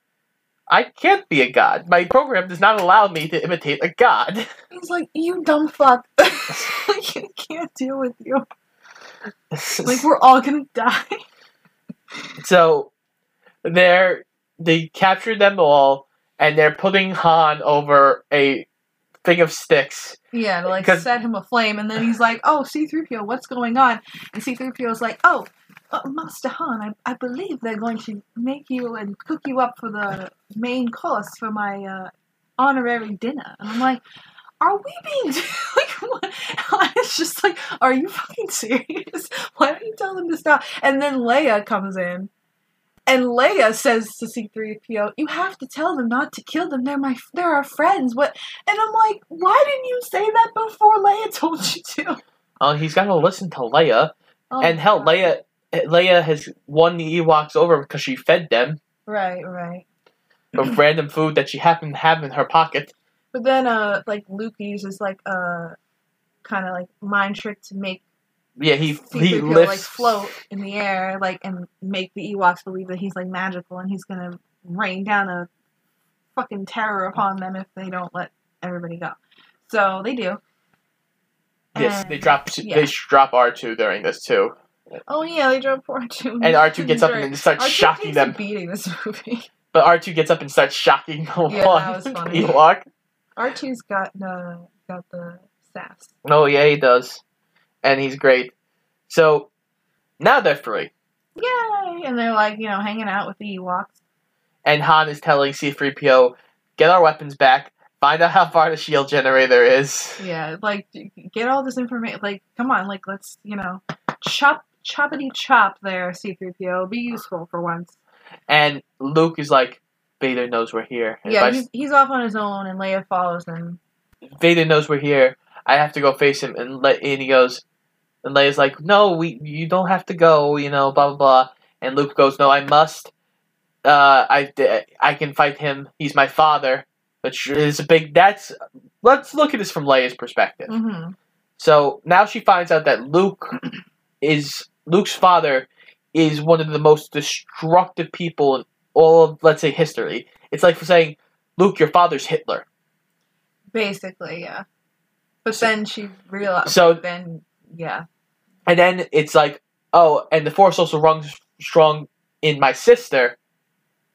I can't be a god. My program does not allow me to imitate a god. *laughs* He's like, you dumb fuck. you can't deal with you. Like, we're all gonna die. so they're they captured them all, and they're putting Han over a thing of sticks. Yeah, to like set him aflame, and then he's like, "Oh, C-3PO, what's going on?" And C-3PO's like, "Oh, uh, Master Han, I, I believe they're going to make you and cook you up for the main course for my uh, honorary dinner." And I'm like, "Are we being *laughs* like what?" *laughs* It's just like, "Are you fucking serious? *laughs* Why don't you tell them to stop?" And then Leia comes in. And Leia says to C-3PO, "You have to tell them not to kill them. They're my, they're our friends. What?" And I'm like, "Why didn't you say that before Leia *laughs* told you to?" Oh, he's got to listen to Leia, Oh, and hell, God. Leia Leia has won the Ewoks over because she fed them Right, right. of *clears throat* random food that she happened to have in her pocket. But then, uh, like Luke uses like a kind of like mind trick to make Yeah, he he lifts like float in the air, like and make the Ewoks believe that he's like magical and he's gonna rain down a fucking terror upon them if they don't let everybody go. So they do. Yes, And- they drop yeah. they drop R two during this too, Oh yeah, they drop R two. and R two gets up and starts shocking them. Beating this movie. *laughs* But R two gets up and starts shocking the Yeah, one that was funny. Ewok. R 2s got the got the sass. Oh yeah, he does, and he's great. So now they're free, Yay! And they're like, you know, hanging out with the Ewoks. and Han is telling C three PO, "Get our weapons back. Find out how far the shield generator is." Yeah, like get all this information. Like, come on, like let's you know, chop choppity chop there, C-3PO. Be useful for once. And Luke is like, "Vader knows we're here. And Yeah, he's, he's off on his own, and Leia follows him. Vader knows we're here. I have to go face him." And, let, and he goes, and Leia's like, "No, we you don't have to go. You know, blah blah blah." And Luke goes, "No, I must. Uh, I I can fight him. He's my father." Which is a big. That's let's look at this from Leia's perspective. hmm So now she finds out that Luke *clears throat* is Luke's father is one of the most destructive people in all of let's say history. It's like saying, Luke, your father's Hitler. Basically, yeah. But then she realized. So- then, yeah, And then it's like, oh, and the force also runs strong in my sister.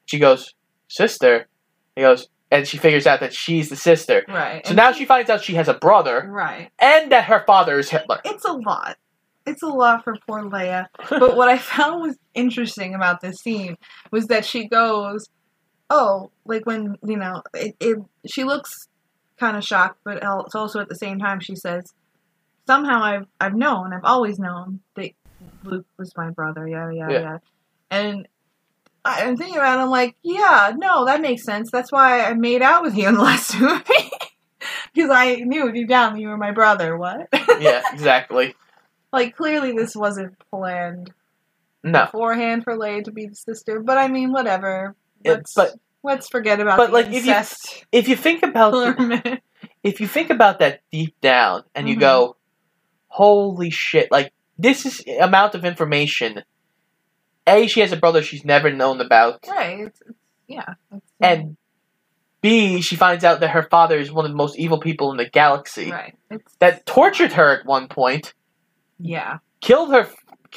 She goes, sister. He goes, and she figures out that she's the sister. right. So And now she finds out she has a brother, right. and that her father is Hitler. It's a lot. It's a lot for poor Leia. But what I *laughs* found was interesting about this scene was that she goes, "Oh, like when you know, it." it she looks kind of shocked, but it's also at the same time she says, "Somehow I've I've known, I've always known that Luke was my brother." Yeah, yeah, Yeah. yeah. And I- I'm thinking about, it, I'm like, yeah, no, that makes sense. That's why I made out with you in the last movie because *laughs* I knew deep down you were my brother. What? *laughs* yeah, exactly. Like clearly this wasn't planned No, beforehand for Leia to be the sister, but I mean whatever. Yeah, Let's but let's forget about but, the like, if you- if you think about the- if you think about that deep down and you Mhm. go, holy shit, like this is amount of information. A, she has a brother she's never known about, Right. It's, it's, yeah. It's, and B, she finds out that her father is one of the most evil people in the galaxy right. It's that tortured her at one point, yeah. killed her,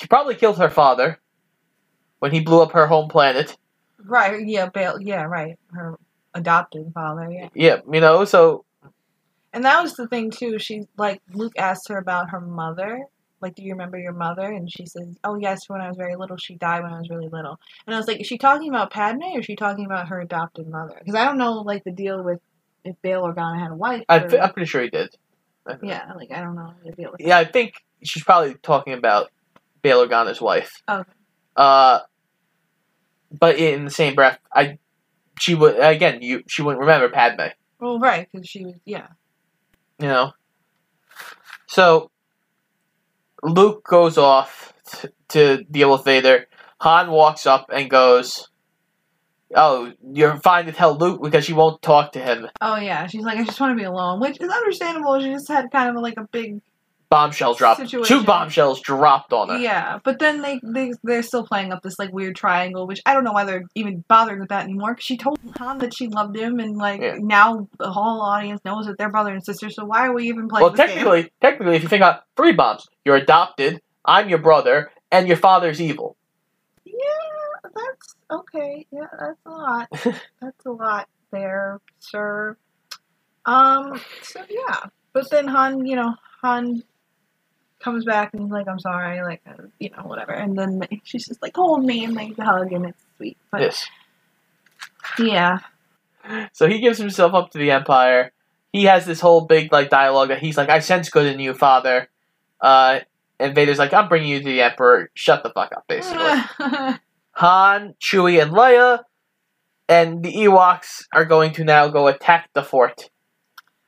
probably killed her father when he blew up her home planet. Right. Yeah. Bail. Yeah. Right. Her adopted father. Yeah. Yeah, you know, so And that was the thing too. She like Luke asked her about her mother. Like, do you remember your mother? And she says, "Oh yes, when I was very little, she died when I was really little." And I was like, "Is she talking about Padme or is she talking about her adopted mother?" Because I don't know, like the deal with if Bail Organa had a wife. I, or- I'm pretty sure he did. yeah, like I don't know the deal with. Yeah, I think she's probably talking about Bail Organa's wife. Okay. Uh, but in the same breath, I she would again you she wouldn't remember Padme. Well, right, because she was yeah. You know. So Luke goes off t- to deal with Vader. Han walks up and goes, oh, you're fine to tell Luke because she won't talk to him. Oh yeah, she's like, I just want to be alone, which is understandable. She just had kind of like a big Bombshell dropped. Situation. Two bombshells dropped on her. yeah. But then they they they're still playing up this like weird triangle, which I don't know why they're even bothering with that anymore. Because she told Han that she loved him, and like Yeah. now the whole audience knows that they're brother and sister. So why are we even playing? Well, this game? technically, technically, if you think about three bombs, you're adopted. I'm your brother, and your father's evil. Yeah, that's okay. Yeah, that's a lot. *laughs* that's a lot there, sir. Um, so yeah. But then Han, you know, Han comes back and he's like, I'm sorry, like, uh, you know, whatever. And then *laughs* she's just like, hold me and like hug and it's sweet. But Yes. yeah. So he gives himself up to the Empire. He has this whole big like dialogue that he's like, "I sense good in you, Father," uh, and Vader's like, "I'm bringing you to the Emperor. Shut the fuck up." Basically, *laughs* Han, Chewie, and Leia, and the Ewoks are going to now go attack the fort.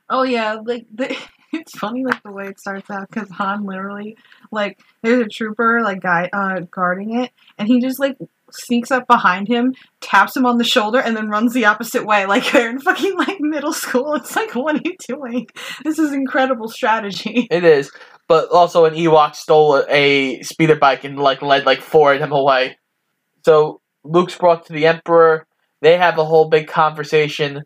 oh yeah, like the, it's funny like the way it starts out because Han literally like there's a trooper like guy uh guarding it and he just like sneaks up behind him, taps him on the shoulder, and then runs the opposite way. *laughs* Like they're in fucking like middle school. It's like, what are you doing? This is incredible strategy. *laughs* It is, but also an Ewok stole a speeder bike and like led like four of them away. So Luke's brought to the Emperor. They have a whole big conversation.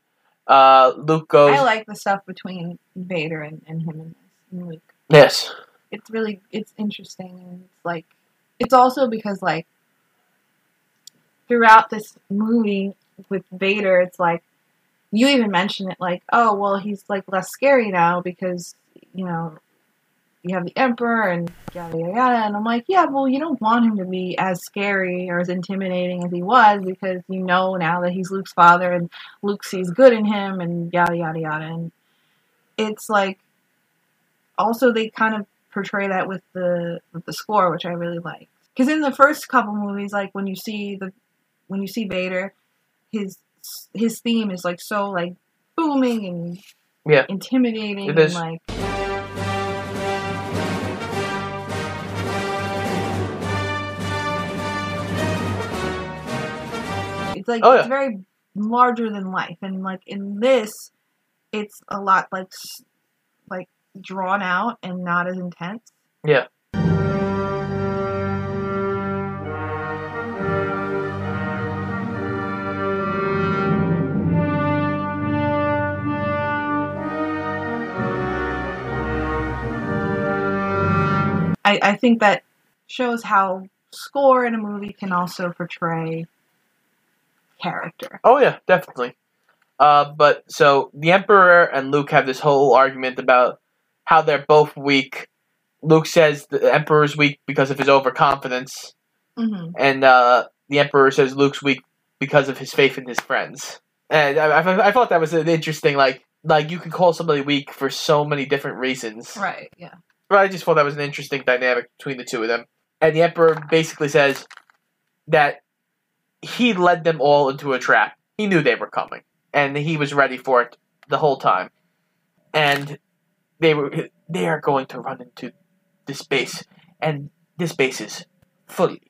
Uh, Luke goes, I like the stuff between Vader and, and him and, and Luke. "Yes, It's really it's interesting and it's like it's also because like throughout this movie with Vader, it's like you even mention it like, oh well, he's like less scary now because you know you have the Emperor and yada yada yada, and I'm like, yeah, well, you don't want him to be as scary or as intimidating as he was because you know now that he's Luke's father and Luke sees good in him and yada yada yada, and it's like also they kind of portray that with the with the score, which I really like. Because in the first couple movies, like when you see the when you see Vader, his his theme is like so like booming and Yeah. intimidating It and like like Oh, it's very larger than life and like in this it's a lot like like drawn out and not as intense yeah." I, I think that shows how score in a movie can also portray character. Oh yeah, definitely. Uh, but so the Emperor and Luke have this whole argument about how they're both weak. Luke says the Emperor's weak because of his overconfidence, hmm and uh, the Emperor says Luke's weak because of his faith in his friends. And I, I, I thought that was an interesting, like, like you can call somebody weak for so many different reasons. Right, yeah. But I just thought that was an interesting dynamic between the two of them. And the Emperor basically says that he led them all into a trap. He knew they were coming, and he was ready for it the whole time. And they were they are going to run into this base, and this base is fully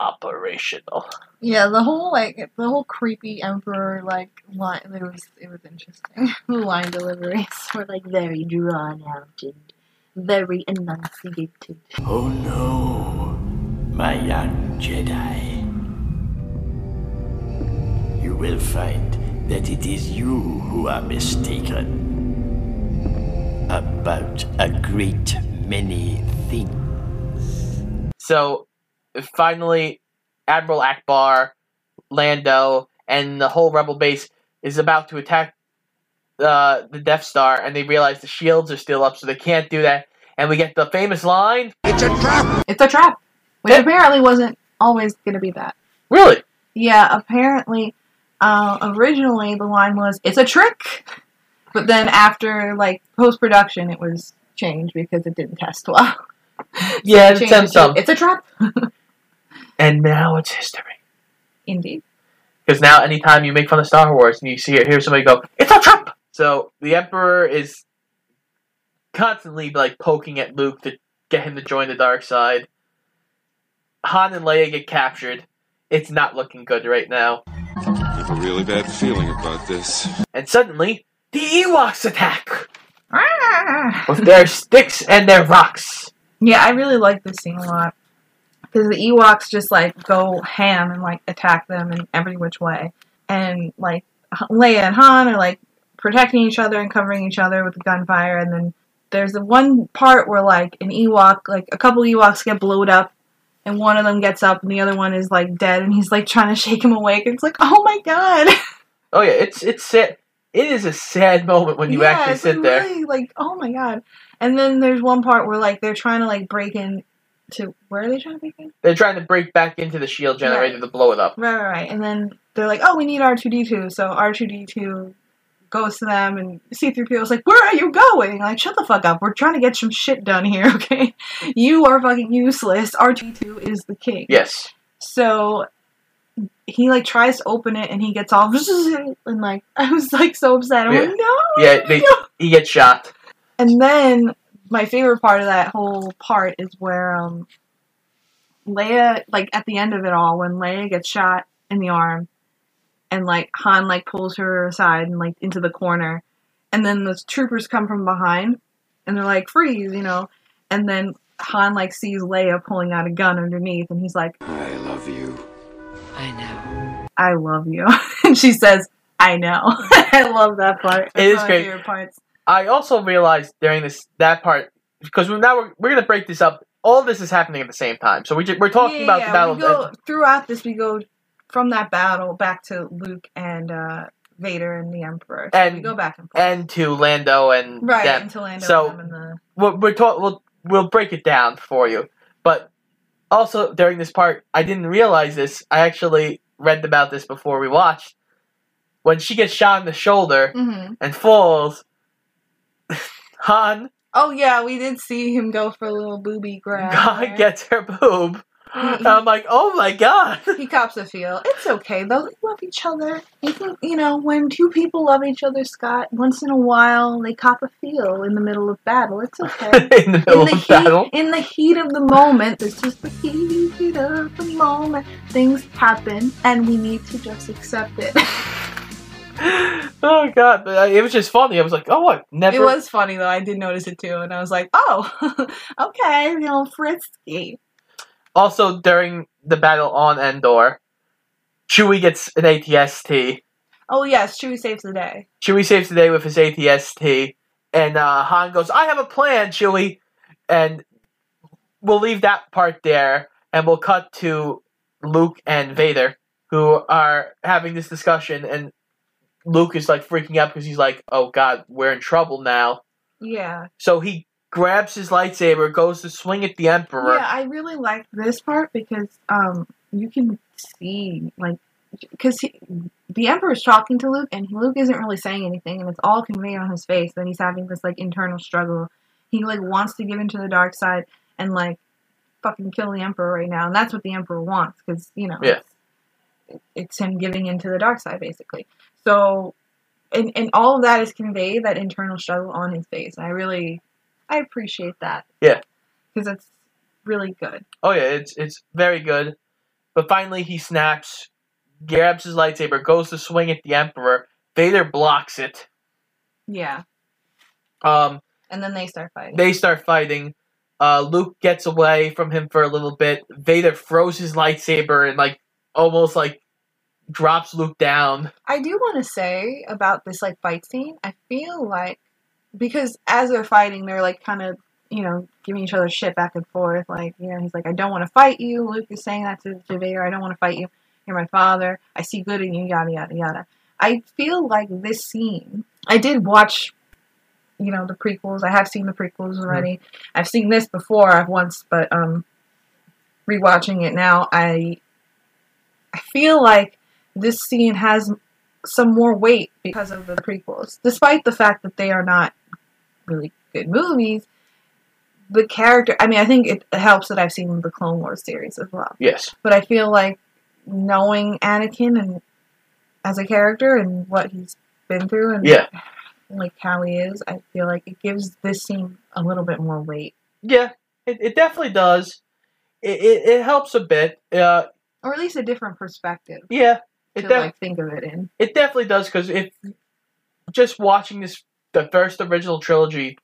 operational. Yeah, the whole like the whole creepy emperor like line it was it was interesting. *laughs* the line deliveries were like very drawn out and very enunciated. Oh no, my young Jedi. You will find that it is you who are mistaken about a great many things. So finally, Admiral Ackbar, Lando, and the whole Rebel base is about to attack uh, the Death Star, and they realize the shields are still up, so they can't do that. And we get the famous line. It's a trap! It's a trap. Which apparently wasn't always gonna be that. Really? Yeah, apparently uh, originally the line was it's a trick. But then after like post production it was changed because it didn't test well. *laughs* Yeah, it's changed it some. It's a trap. *laughs* And now it's history. Indeed. Because now, anytime you make fun of Star Wars and you see it, hear somebody go, "It's a trap," so the Emperor is constantly like poking at Luke to get him to join the dark side. Han and Leia get captured. It's not looking good right now. Have a really bad feeling about this. And suddenly, the Ewoks attack Ah! with their sticks and their rocks. Yeah, I really like this scene a lot because the Ewoks just like go ham and like attack them in every which way, and like Leia and Han are like protecting each other and covering each other with the gunfire, and then there's the one part where like an Ewok, like a couple Ewoks get blowed up. And one of them gets up, and the other one is like dead, and he's like trying to shake him awake. It's like, oh my god! *laughs* Oh yeah, it's it's sad. It is a sad moment when you Yeah, actually sit there. really, like, oh my god! And then there's one part where like they're trying to like break in to where are they trying to break in? They're trying to break back into the shield generator to blow it up. Right, right, right. And then they're like, oh, we need R two D two. So R two D two goes to them, and C three PO is like, where are you going? Like, shut the fuck up. We're trying to get some shit done here, *laughs* okay? You are fucking useless. R two D two is the king. Yes. So he like tries to open it, and he gets all *laughs* and like I was like so upset. I'm Yeah. like, no. Yeah, they, he gets shot. And then my favorite part of that whole part is where um Leia like at the end of it all when Leia gets shot in the arm and like Han like pulls her aside and like into the corner and then the troopers come from behind and they're like freeze, you know. And then Han like sees Leia pulling out a gun underneath and he's like I love you. I know. I love you. *laughs* and she says I know. *laughs* I love that part. It is one of my great. favorite parts. I also realized during this that part because we're now we're, we're gonna break this up. All this is happening at the same time, so we ju- we're talking Yeah, about yeah, the battle. We go, throughout this, we go from that battle back to Luke and uh, Vader and the Emperor. So we And- go back and forth. and to Lando and Right, them. into Lando So and and the we're, we're talk, we'll we'll break it down for you. But also during this part, I didn't realize this. I actually read about this before we watched. When she gets shot in the shoulder Mhm. and falls, *laughs* Han Oh yeah, we did see him go for a little booby *laughs* grab. God there. gets her boob. He- I'm like, oh my god. he cops a feel. It's okay though. They love each other. You think you know when two people love each other, Scott? Once in a while, they cop a feel in the middle of battle. It's okay. *laughs* in the middle in the of heat, battle. in the heat of the moment, it's just the heat of the moment. Things happen, and we need to just accept it. *laughs* Oh god, but uh, it was just funny. I was like, oh, I never. It was funny though. I did notice it too, and I was like, "Oh, *laughs* okay, you know, frisky." Also, during the battle on Endor, Chewie gets an ATST. Oh yes, Chewie saves the day. Chewie saves the day with his ATST, and uh, Han goes, "I have a plan, Chewie," and we'll leave that part there, and we'll cut to Luke and Vader, who are having this discussion, and Luke is like freaking out because he's like, "Oh God, we're in trouble now." Yeah, So he grabs his lightsaber, goes to swing at the Emperor. yeah. I really like this part because um, you can see like because the Emperor's talking to Luke, and Luke isn't really saying anything, and it's all conveyed on his face that he's having this like internal struggle. He like wants to give into the dark side and like fucking kill the Emperor right now, and that's what the Emperor wants because you know Yeah. it's, it's him giving into the dark side basically. So, and and all of that is conveyed that internal struggle on his face, and I really I appreciate that. Yeah. because it's really good. Oh yeah, it's it's very good. But finally he snaps, grabs his lightsaber, goes to swing at the Emperor. Vader blocks it. Yeah, Um, and then they start fighting. they start fighting. Uh, Luke gets away from him for a little bit. Vader throws his lightsaber and like almost like drops Luke down. I do want to say about this like fight scene. I feel like because as they're fighting, they're like kind of you know giving each other shit back and forth. Like you know, he's like, "I don't want to fight you." Luke is saying that to, to Vader. I don't want to fight you. You're my father. I see good in you. Yada yada yada. I feel like this scene. I did watch. You know the prequels. I have seen the prequels already. I've seen this before. I've once, but um, rewatching it now, I I feel like this scene has some more weight because of the prequels. Despite the fact that they are not really good movies, the character, I mean, I think it helps that I've seen the Clone Wars series as well. Yes. But I feel like knowing Anakin and as a character and what he's been through and Yeah. like how he is, I feel like it gives this scene a little bit more weight. Yeah, it, it definitely does. It, it, it helps a bit. Uh, Or at least a different perspective. yeah, It to def- like think of it in. It definitely does because if just watching this the first original trilogy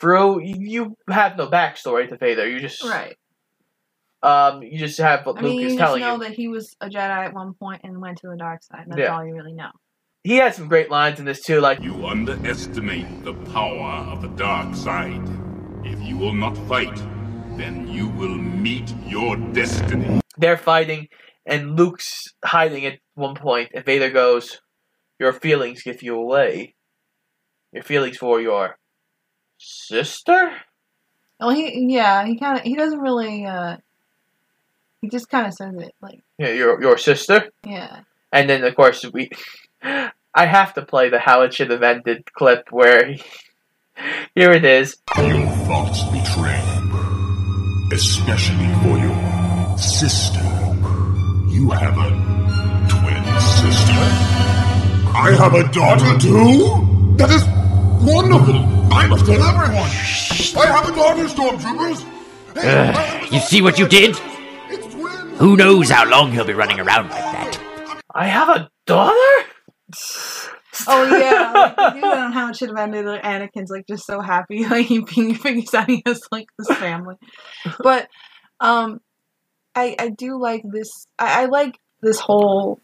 through, you, you have no backstory to Vader. You just Right. um you just have what I Luke mean, you is just telling know you. that he was a Jedi at one point and went to the dark side. That's Yeah. all you really know. He had some great lines in this too, like You underestimate the power of the dark side. If you will not fight, then you will meet your destiny. they're fighting and Luke's hiding at one point and Vader goes, Your feelings give you away. Your feelings for your sister? Well, he yeah, he kind of he doesn't really. uh He just kind of says it like Yeah, your your sister? yeah. And then of course we *laughs* I have to play the how it should have ended clip where he, *laughs* here it is. Your thoughts betray you, especially for your sister. You have a twin sister? I have a daughter too? That is wonderful! I must tell everyone! I have a daughter, Stormtroopers! Ugh, you see what you did? Who knows how long he'll be running around like that? I have a daughter? Oh yeah, like, they do that on how it should have ended. Like, Anakin's like just so happy, *laughs* like he being figures out he has like this family. But um, I I do like this. I, I like this whole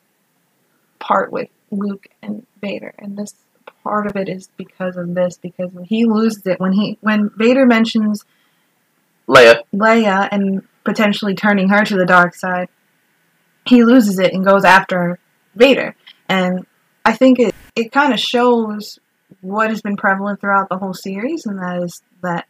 part with Luke and Vader, and this part of it is because of this. Because when he loses it, when he when Vader mentions Leia. Leia and potentially turning her to the dark side, he loses it and goes after Vader. And I think it, it kind of shows what has been prevalent throughout the whole series, and that is that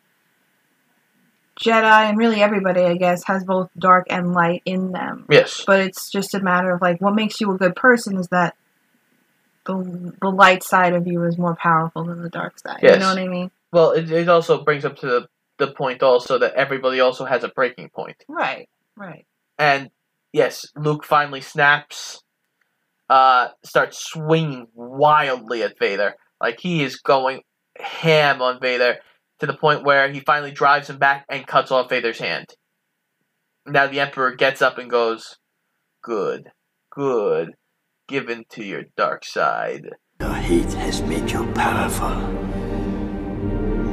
Jedi and really everybody, I guess, has both dark and light in them. Yes. But it's just a matter of like what makes you a good person is that the the light side of you is more powerful than the dark side. Yes. You know what I mean? Well, it, it also brings up to the, the point also that everybody also has a breaking point. Right. Right. And yes, Luke finally snaps, uh, starts swinging wildly at Vader. Like he is going ham on Vader to the point where he finally drives him back and cuts off Vader's hand. Now the Emperor gets up and goes, Good, good, given to your dark side. Your hate has made you powerful.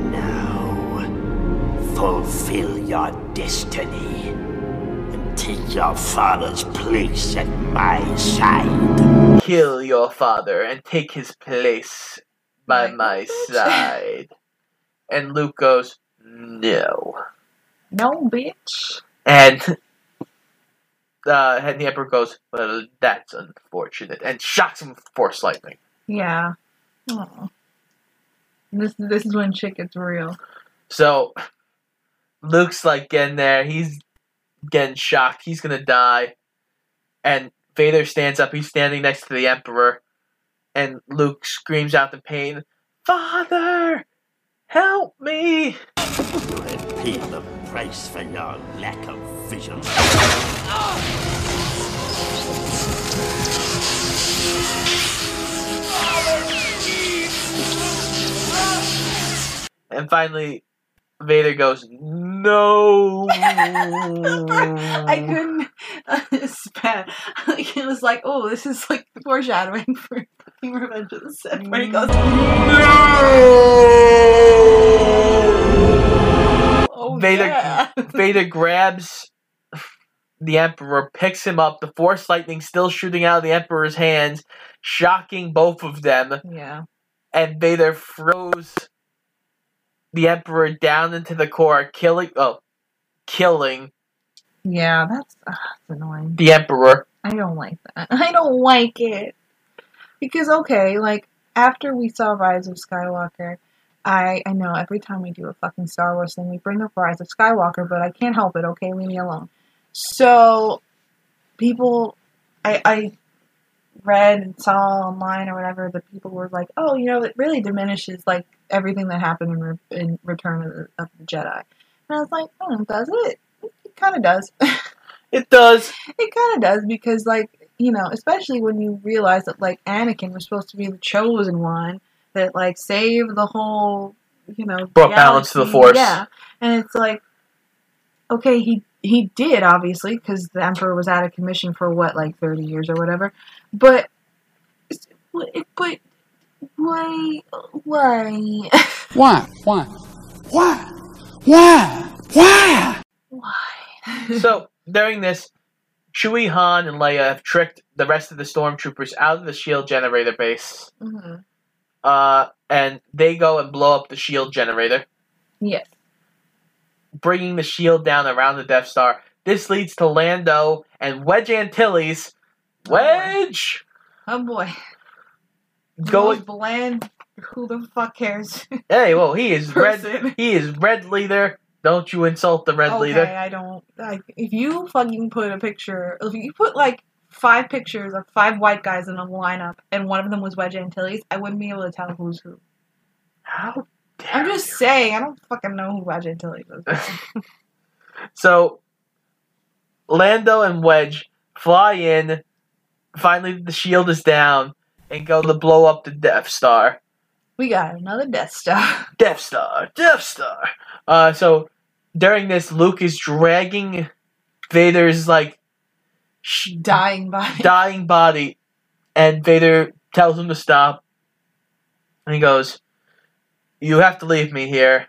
Now, fulfill your destiny and take your father's place at my side. Kill your father and take his place by my *laughs* side. And Luke goes, No. No, bitch. And uh, and the Emperor goes, Well, that's unfortunate. And shocks him with Force Lightning. Yeah. Aw. This this is when shit gets real. So Luke's like getting there. He's getting shocked. He's gonna die. And Vader stands up. He's standing next to the Emperor. And Luke screams out in pain, Father! Help me! You have paid the price for your lack of vision. And finally, Vader goes, No! *laughs* I couldn't. Uh, it's bad. Like, it was like, oh, this is like foreshadowing *laughs* for fucking Revenge of the Sith. Where he goes, Oh, Vader, yeah. *laughs* Vader grabs the Emperor, picks him up, the Force Lightning still shooting out of the Emperor's hands, shocking both of them. Yeah. And Vader throws the Emperor down into the core, killing, oh, killing Yeah, that's, uh, that's annoying. the Emperor. I don't like that. *laughs* I don't like it. Because, okay, like, after we saw Rise of Skywalker, I, I know every time we do a fucking Star Wars thing, we bring up Rise of Skywalker, but I can't help it, okay? Leave me alone. So, people, I, I read and saw online or whatever that people were like, oh, you know, it really diminishes, like, everything that happened in, Re- in Return of the, of the Jedi. And I was like, oh, does it? It kind of does. *laughs* It does. It kind of does because, like, you know, especially when you realize that, like, Anakin was supposed to be the chosen one that, like, saved the whole, you know, Brought balance to the. Force. Yeah, and it's like, okay, he he did obviously because the emperor was out of commission for what like 30 years or whatever but but why why Why? Why? Why? Why? Why? why so during this, Chewie, Han, and Leia have tricked the rest of the stormtroopers out of the shield generator base. Mhm. Uh, and they go and blow up the shield generator, yes bringing the shield down around the Death Star. This leads to Lando and Wedge Antilles. Oh, wedge oh boy going. Most bland who the fuck cares *laughs* Hey, well, he is red. He is red leader. Don't you insult the red okay leader? i don't like if you fucking put a picture if you put like five pictures of five white guys in a lineup and one of them was wedge antilles i wouldn't be able to tell who's who How i'm just saying i don't fucking know who wedge antilles is *laughs* *laughs* So, Lando and Wedge fly in. Finally, the shield is down and go to blow up the Death Star. we got another death star *laughs* Death Star, Death Star. Uh, so during this, Luke is dragging Vader's like sh- dying body dying body, and Vader tells him to stop. And he goes, "You have to leave me here."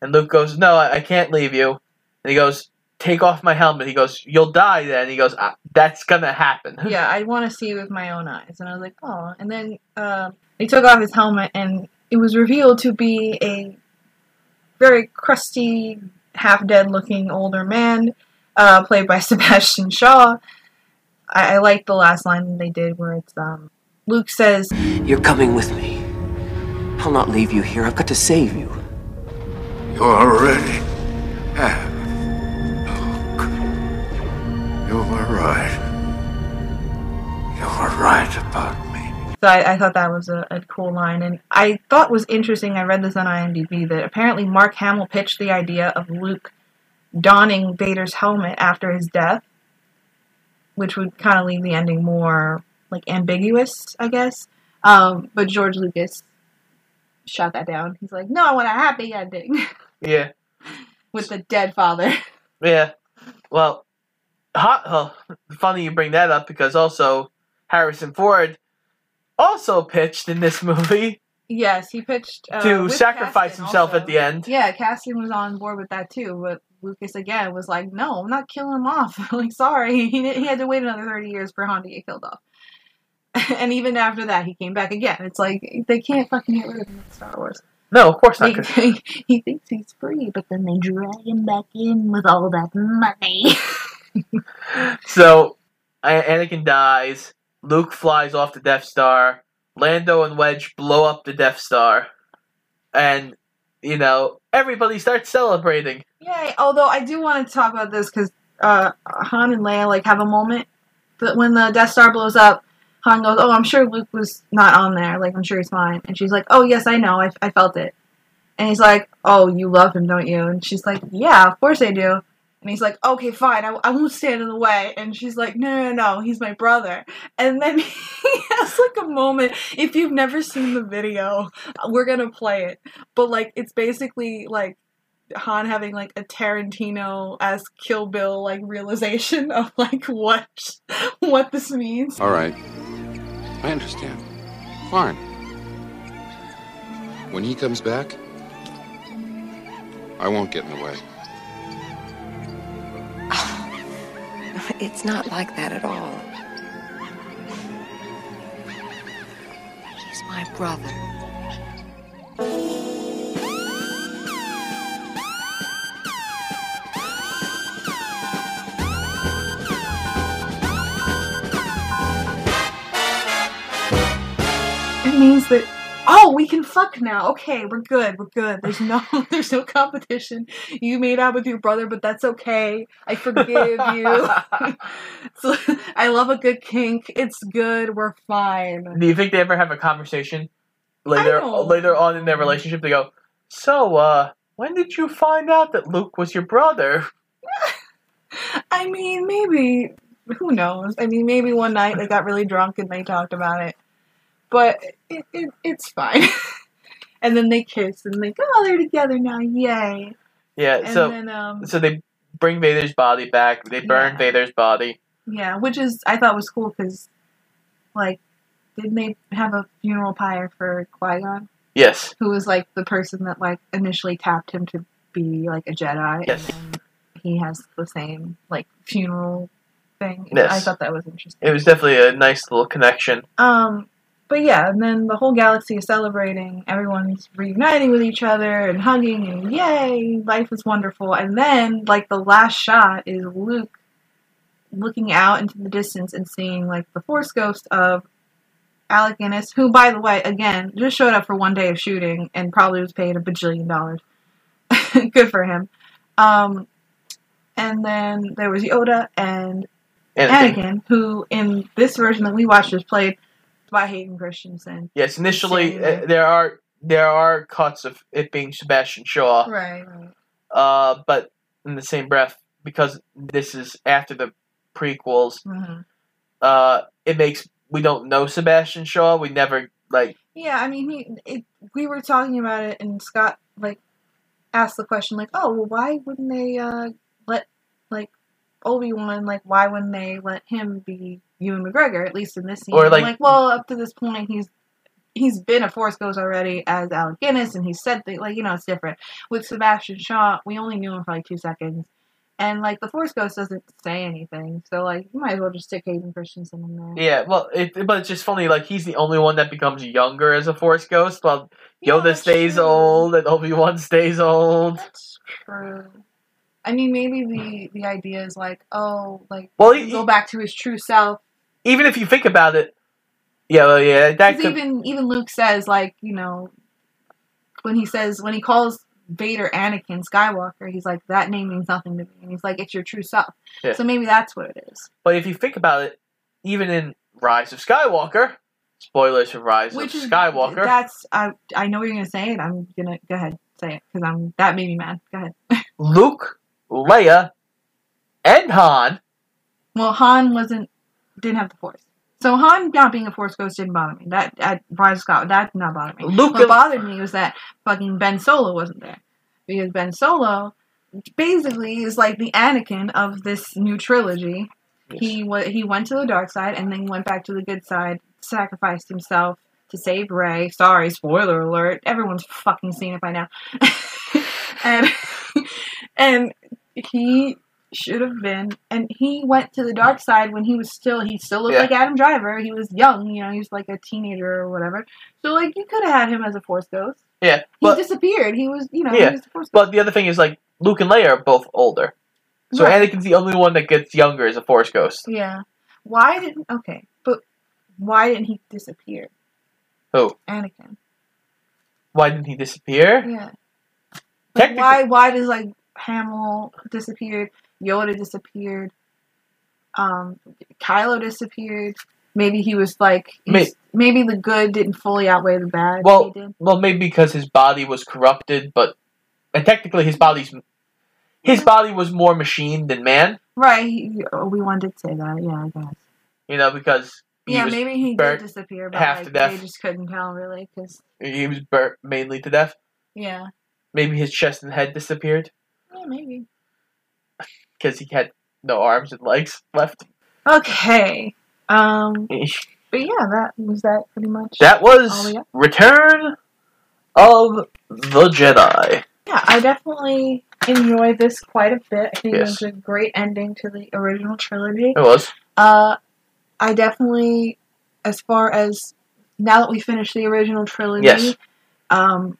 And Luke goes, "No, I, I can't leave you." And he goes, "Take off my helmet." He goes, "You'll die then." He goes, "Ah, "That's gonna happen." *laughs* yeah, I want to see with my own eyes. And I was like, oh. And then um, he took off his helmet, and it was revealed to be a very crusty, half dead looking older man, uh, played by *laughs* Sebastian Shaw. I, I like the last line they did where it's um, Luke says, You're coming with me. I'll not leave you here. I've got to save you. You already have. Luke. You were right. You were right about me. So I, I thought that was a, a cool line, and I thought was interesting. I read this on IMDb that apparently Mark Hamill pitched the idea of Luke donning Vader's helmet after his death, which would kind of leave the ending more like ambiguous, I guess. Um, but George Lucas shot that down. He's like, "No, I want a happy ending *laughs* Yeah, with the dead father." *laughs* yeah. Well, hot. Oh, funny you bring that up because also Harrison Ford also pitched in this *laughs* movie yes, he pitched uh, to sacrifice himself also. at the end. Yeah, Kasdan was on board with that too, but Lucas again was like, "No, I'm not killing him off. like, sorry, he he had to wait another thirty years for Han to get killed off." *laughs* and even after that, he came back again. It's like they can't fucking get rid of him in Star Wars. No, of course not. He, *laughs* he thinks he's free, but then they drag him back in with all that money. *laughs* So, Anakin dies. Luke flies off the Death Star. Lando and Wedge blow up the Death Star. And, you know, everybody starts celebrating. Yay! Although I do want to talk about this because uh, Han and Leia like have a moment, but when the Death Star blows up, Han goes, "Oh, I'm sure Luke was not on there. Like I'm sure he's fine." And she's like, "Oh yes, I know. I, I felt it." And he's like, "Oh, you love him, don't you?" And she's like, "Yeah, of course I do." And he's like, "Okay, fine. I, I won't stand in the way." And she's like, "No, no, no. He's my brother." And then *laughs* he has like a moment. If you've never seen the video, we're gonna play it. But like, it's basically like Han having like a Tarantino as Kill Bill like realization *laughs* of like what what this means. All right. I understand. Fine. When he comes back, I won't get in the way. *sighs* It's not like that at all. He's my brother. It means that oh, we can fuck now. Okay, we're good. We're good. There's no *laughs* there's no competition. You made out with your brother, but that's okay. I forgive you. *laughs* *laughs* so, I love a good kink. It's good. We're fine. Do you think they ever have a conversation later later on in their relationship? They go, So, uh, when did you find out that Luke was your brother? I mean, maybe who knows? I mean, maybe one night they got really drunk and they talked about it, but it, it it's fine. *laughs* and then they kiss and like, oh, they're together now, yay! Yeah, And so then um, so they bring Vader's body back. They burn Yeah. Vader's body. Yeah, which is I thought was cool because, like, didn't they have a funeral pyre for Qui Gon, Yes. who was like the person that like initially tapped him to be like a Jedi, Yes. and he has the same like funeral thing. Yes. I thought that was interesting. It was definitely a nice little connection. Um, but yeah, and then the whole galaxy is celebrating. Everyone's reuniting with each other and hugging, and yay, life is wonderful. And then, like, the last shot is Luke looking out into the distance and seeing, like, the Force ghost of Alec Guinness, who, by the way, again, just showed up for one day of shooting and probably was paid a bajillion dollars. *laughs* Good for him. Um, and then there was Yoda and Anakin. Anakin, who in this version that we watched was played by Hayden Christensen. Yes, initially uh, there are there are cuts of it being Sebastian Shaw. Right, right. Uh, but in the same breath, because this is after the prequels, hmm uh, it makes we don't know Sebastian Shaw. We never like Yeah, I mean, he, it, we were talking about it, and Scott like asked the question, like, "Oh, well, why wouldn't they uh, let like Obi Wan like why wouldn't they let him be Ewan McGregor at least in this scene?" Or, like- like, well, up to this point, he's he's been a Force Ghost already as Alec Guinness, and he said things like you know it's different with Sebastian Shaw. We only knew him for like two seconds. And like the Force Ghost doesn't say anything, so like you might as well just stick Hayden Christensen in there. yeah. Well, it, but it's just funny. Like he's the only one that becomes younger as a Force Ghost, while Yeah, Yoda stays true. old and Obi Wan stays old. That's true. I mean, maybe the the idea is like, oh, like Well, he- go back to his true self. Even if you think about it, yeah, well, yeah, that could, even even Luke says like, you know, when he says when he calls Vader Anakin Skywalker, he's like that name means nothing to me, and he's like it's your true self. Yeah. So maybe that's what it is. But if you think about it, even in Rise of Skywalker, spoilers for Rise Which of is Skywalker, That's I I know what you're gonna say it. I'm gonna go ahead say it because I'm that made me mad. Go ahead. *laughs* Luke, Leia, and Han. Well, Han wasn't didn't have the Force. So Han not being a Force ghost didn't bother me. That at Rise Scott that did not bother me. Luke what bothered me was that fucking Ben Solo wasn't there because Ben Solo basically is like the Anakin of this new trilogy. He wa he went to the dark side and then went back to the good side, sacrificed himself to save Rey. Sorry, spoiler alert. Everyone's fucking seen it by now. *laughs* and *laughs* and he should have been and he went to the dark side when he was still he still looked Yeah. like Adam Driver. He was young, you know, he was like a teenager or whatever. So like you could have had him as a force ghost. Yeah, He but disappeared. He was you know, Yeah. he was a force ghost. but the other thing is like Luke and Leia are both older, so Right. Anakin's the only one that gets younger as a Force Ghost. Yeah. Why didn't okay, but why didn't he disappear? Who? Anakin. Why didn't he disappear? Yeah. Like, why why does like Hamill disappeared, Yoda disappeared, um Kylo disappeared. Maybe he was like May- he's- maybe the good didn't fully outweigh the bad. Well, well, maybe because his body was corrupted, but and technically his body's his body was more machine than man. Right, he, Obi Wan did say that, yeah, I guess. You know, because yeah, maybe he did disappear, but half like, to death. they just couldn't tell really, because he was burnt mainly to death. yeah, Maybe his chest and head disappeared yeah, maybe. Because he had no arms and legs *laughs* left. Okay, um, *laughs* but yeah, that was that pretty much. That was? Return of the Jedi. Yeah, I definitely enjoyed this quite a bit. I think Yes. it was a great ending to the original trilogy. It was. Uh, I definitely, as far as now that we finished the original trilogy, Yes. um,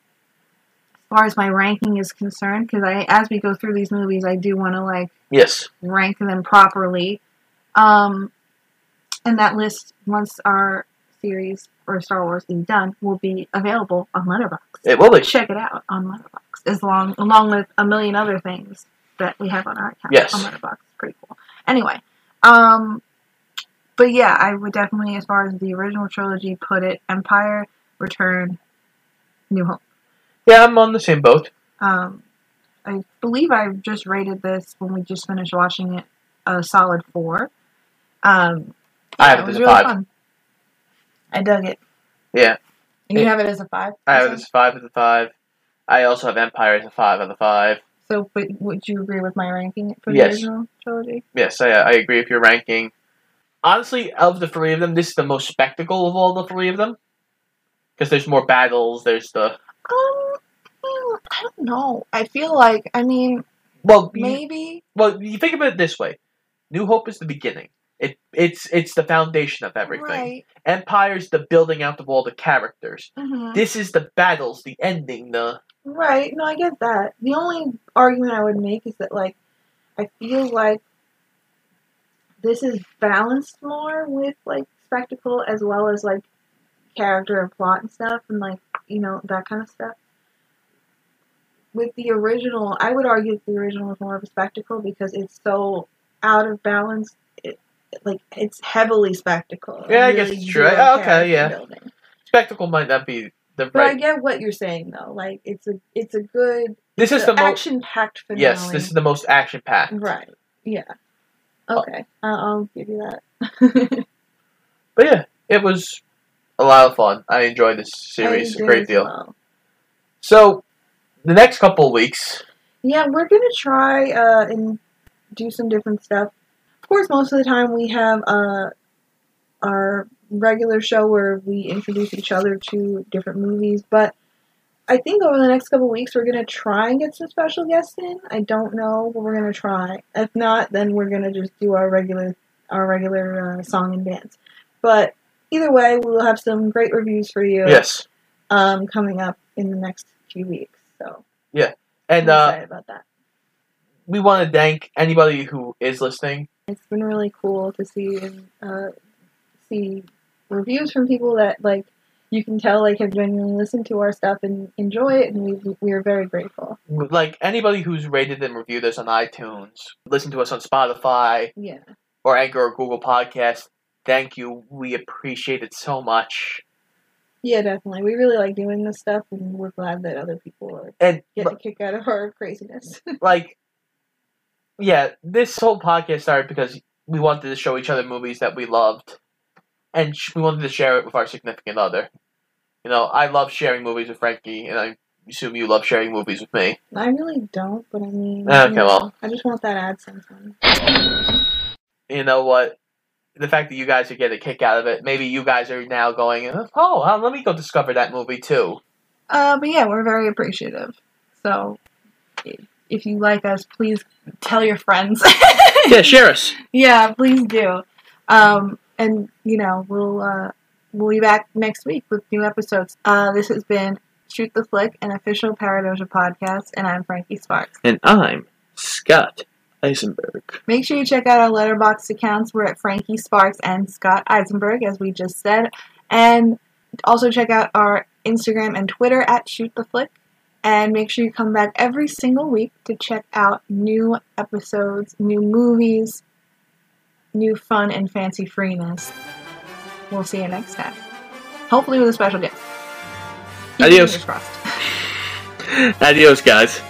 far as my ranking is concerned, because I, as we go through these movies, I do want to like Yes. rank them properly. Um, and that list, once our series or Star Wars is done, will be available on Letterboxd. It will be. Check it out on Letterboxd, as long along with a million other things that we have on our account Yes. on Letterboxd. Pretty cool. Anyway, um, but yeah, I would definitely, as far as the original trilogy, put it Empire, Return, New Hope. Yeah, I'm on the same boat. Um, I believe I just rated this when we just finished watching it a solid four. Um, I have it it as a really five. fun. I dug it. Yeah. And you Yeah. have it as a five. I have it as five out of five. I also have Empire as a five out of five. So, but would you agree with my ranking for the Yes. original trilogy? Yes, I, I agree with your ranking. Honestly, of the three of them, this is the most spectacle of all the three of them. Because there's more battles, there's the. Um, I don't know. I feel like, I mean, Well, you- maybe. well, you think about it this way New Hope is the beginning. It, it's it's the foundation of everything. Right. Empire's the building out of all the characters. Mhm. This is the battles, the ending, the Right. No, I get that. The only argument I would make is that, like, I feel like this is balanced more with, like, spectacle as well as, like, character and plot and stuff and, like, you know, that kind of stuff. With the original, I would argue that the original is more of a spectacle because it's so out of balance. It, like, it's heavily spectacle. Yeah, I guess it's true. zero oh, Okay, yeah. building. spectacle might not be the But I get what you're saying though. Like it's a it's a good This is the action packed finale. Yes, this is the most action packed. right. Yeah. Uh, okay, I'll, I'll give you that. *laughs* But yeah, it was a lot of fun. I enjoyed this series a great deal. well. So, the next couple of weeks, Yeah, we're gonna try uh and do some different stuff. Of course, most of the time we have uh our regular show where we introduce each other to different movies, but I think over the next couple weeks we're gonna try and get some special guests in. I don't know, but we're gonna try. If not, then we're gonna just do our regular our regular uh, song and dance. But either way, we will have some great reviews for you. yes, Um, coming up in the next few weeks. So yeah, and I'm uh, about that. we want to thank anybody who is listening. It's been really cool to see and uh, see reviews from people that like you can tell like have genuinely listened to our stuff and enjoy it, and we we are very grateful. Like anybody who's rated and reviewed us on iTunes, listen to us on Spotify Yeah, or Anchor or Google Podcast. Thank you. We appreciate it so much. yeah, definitely. We really like doing this stuff, and we're glad that other people are And getting a kick out of our craziness. *laughs* like, yeah, this whole podcast started because we wanted to show each other movies that we loved, and sh- we wanted to share it with our significant other. You know, I love sharing movies with Frankie, and I assume you love sharing movies with me. I really don't, but I mean, Okay, you know, well. I just want that AdSense money. You know what? The fact that you guys are getting a kick out of it, maybe you guys are now going, oh, uh, let me go discover that movie too. Uh, but yeah, we're very appreciative. So if you like us, please tell your friends. *laughs* Yeah, share us. *laughs* Yeah, please do. Um, and you know, we'll uh, we'll be back next week with new episodes. Uh, this has been Shoot the Flick, an official Paradoja podcast, and I'm Frankie Sparks. And I'm Scott Eisenberg. Make sure you check out our Letterboxd accounts. We're at Frankie Sparks and Scott Eisenberg, as we just said, and also check out our Instagram and Twitter at Shoot the Flick. And make sure you come back every single week to check out new episodes, new movies, new fun and fancy freeness. We'll see you next time. Hopefully with a special guest. Keep Adios. *laughs* Adios, guys.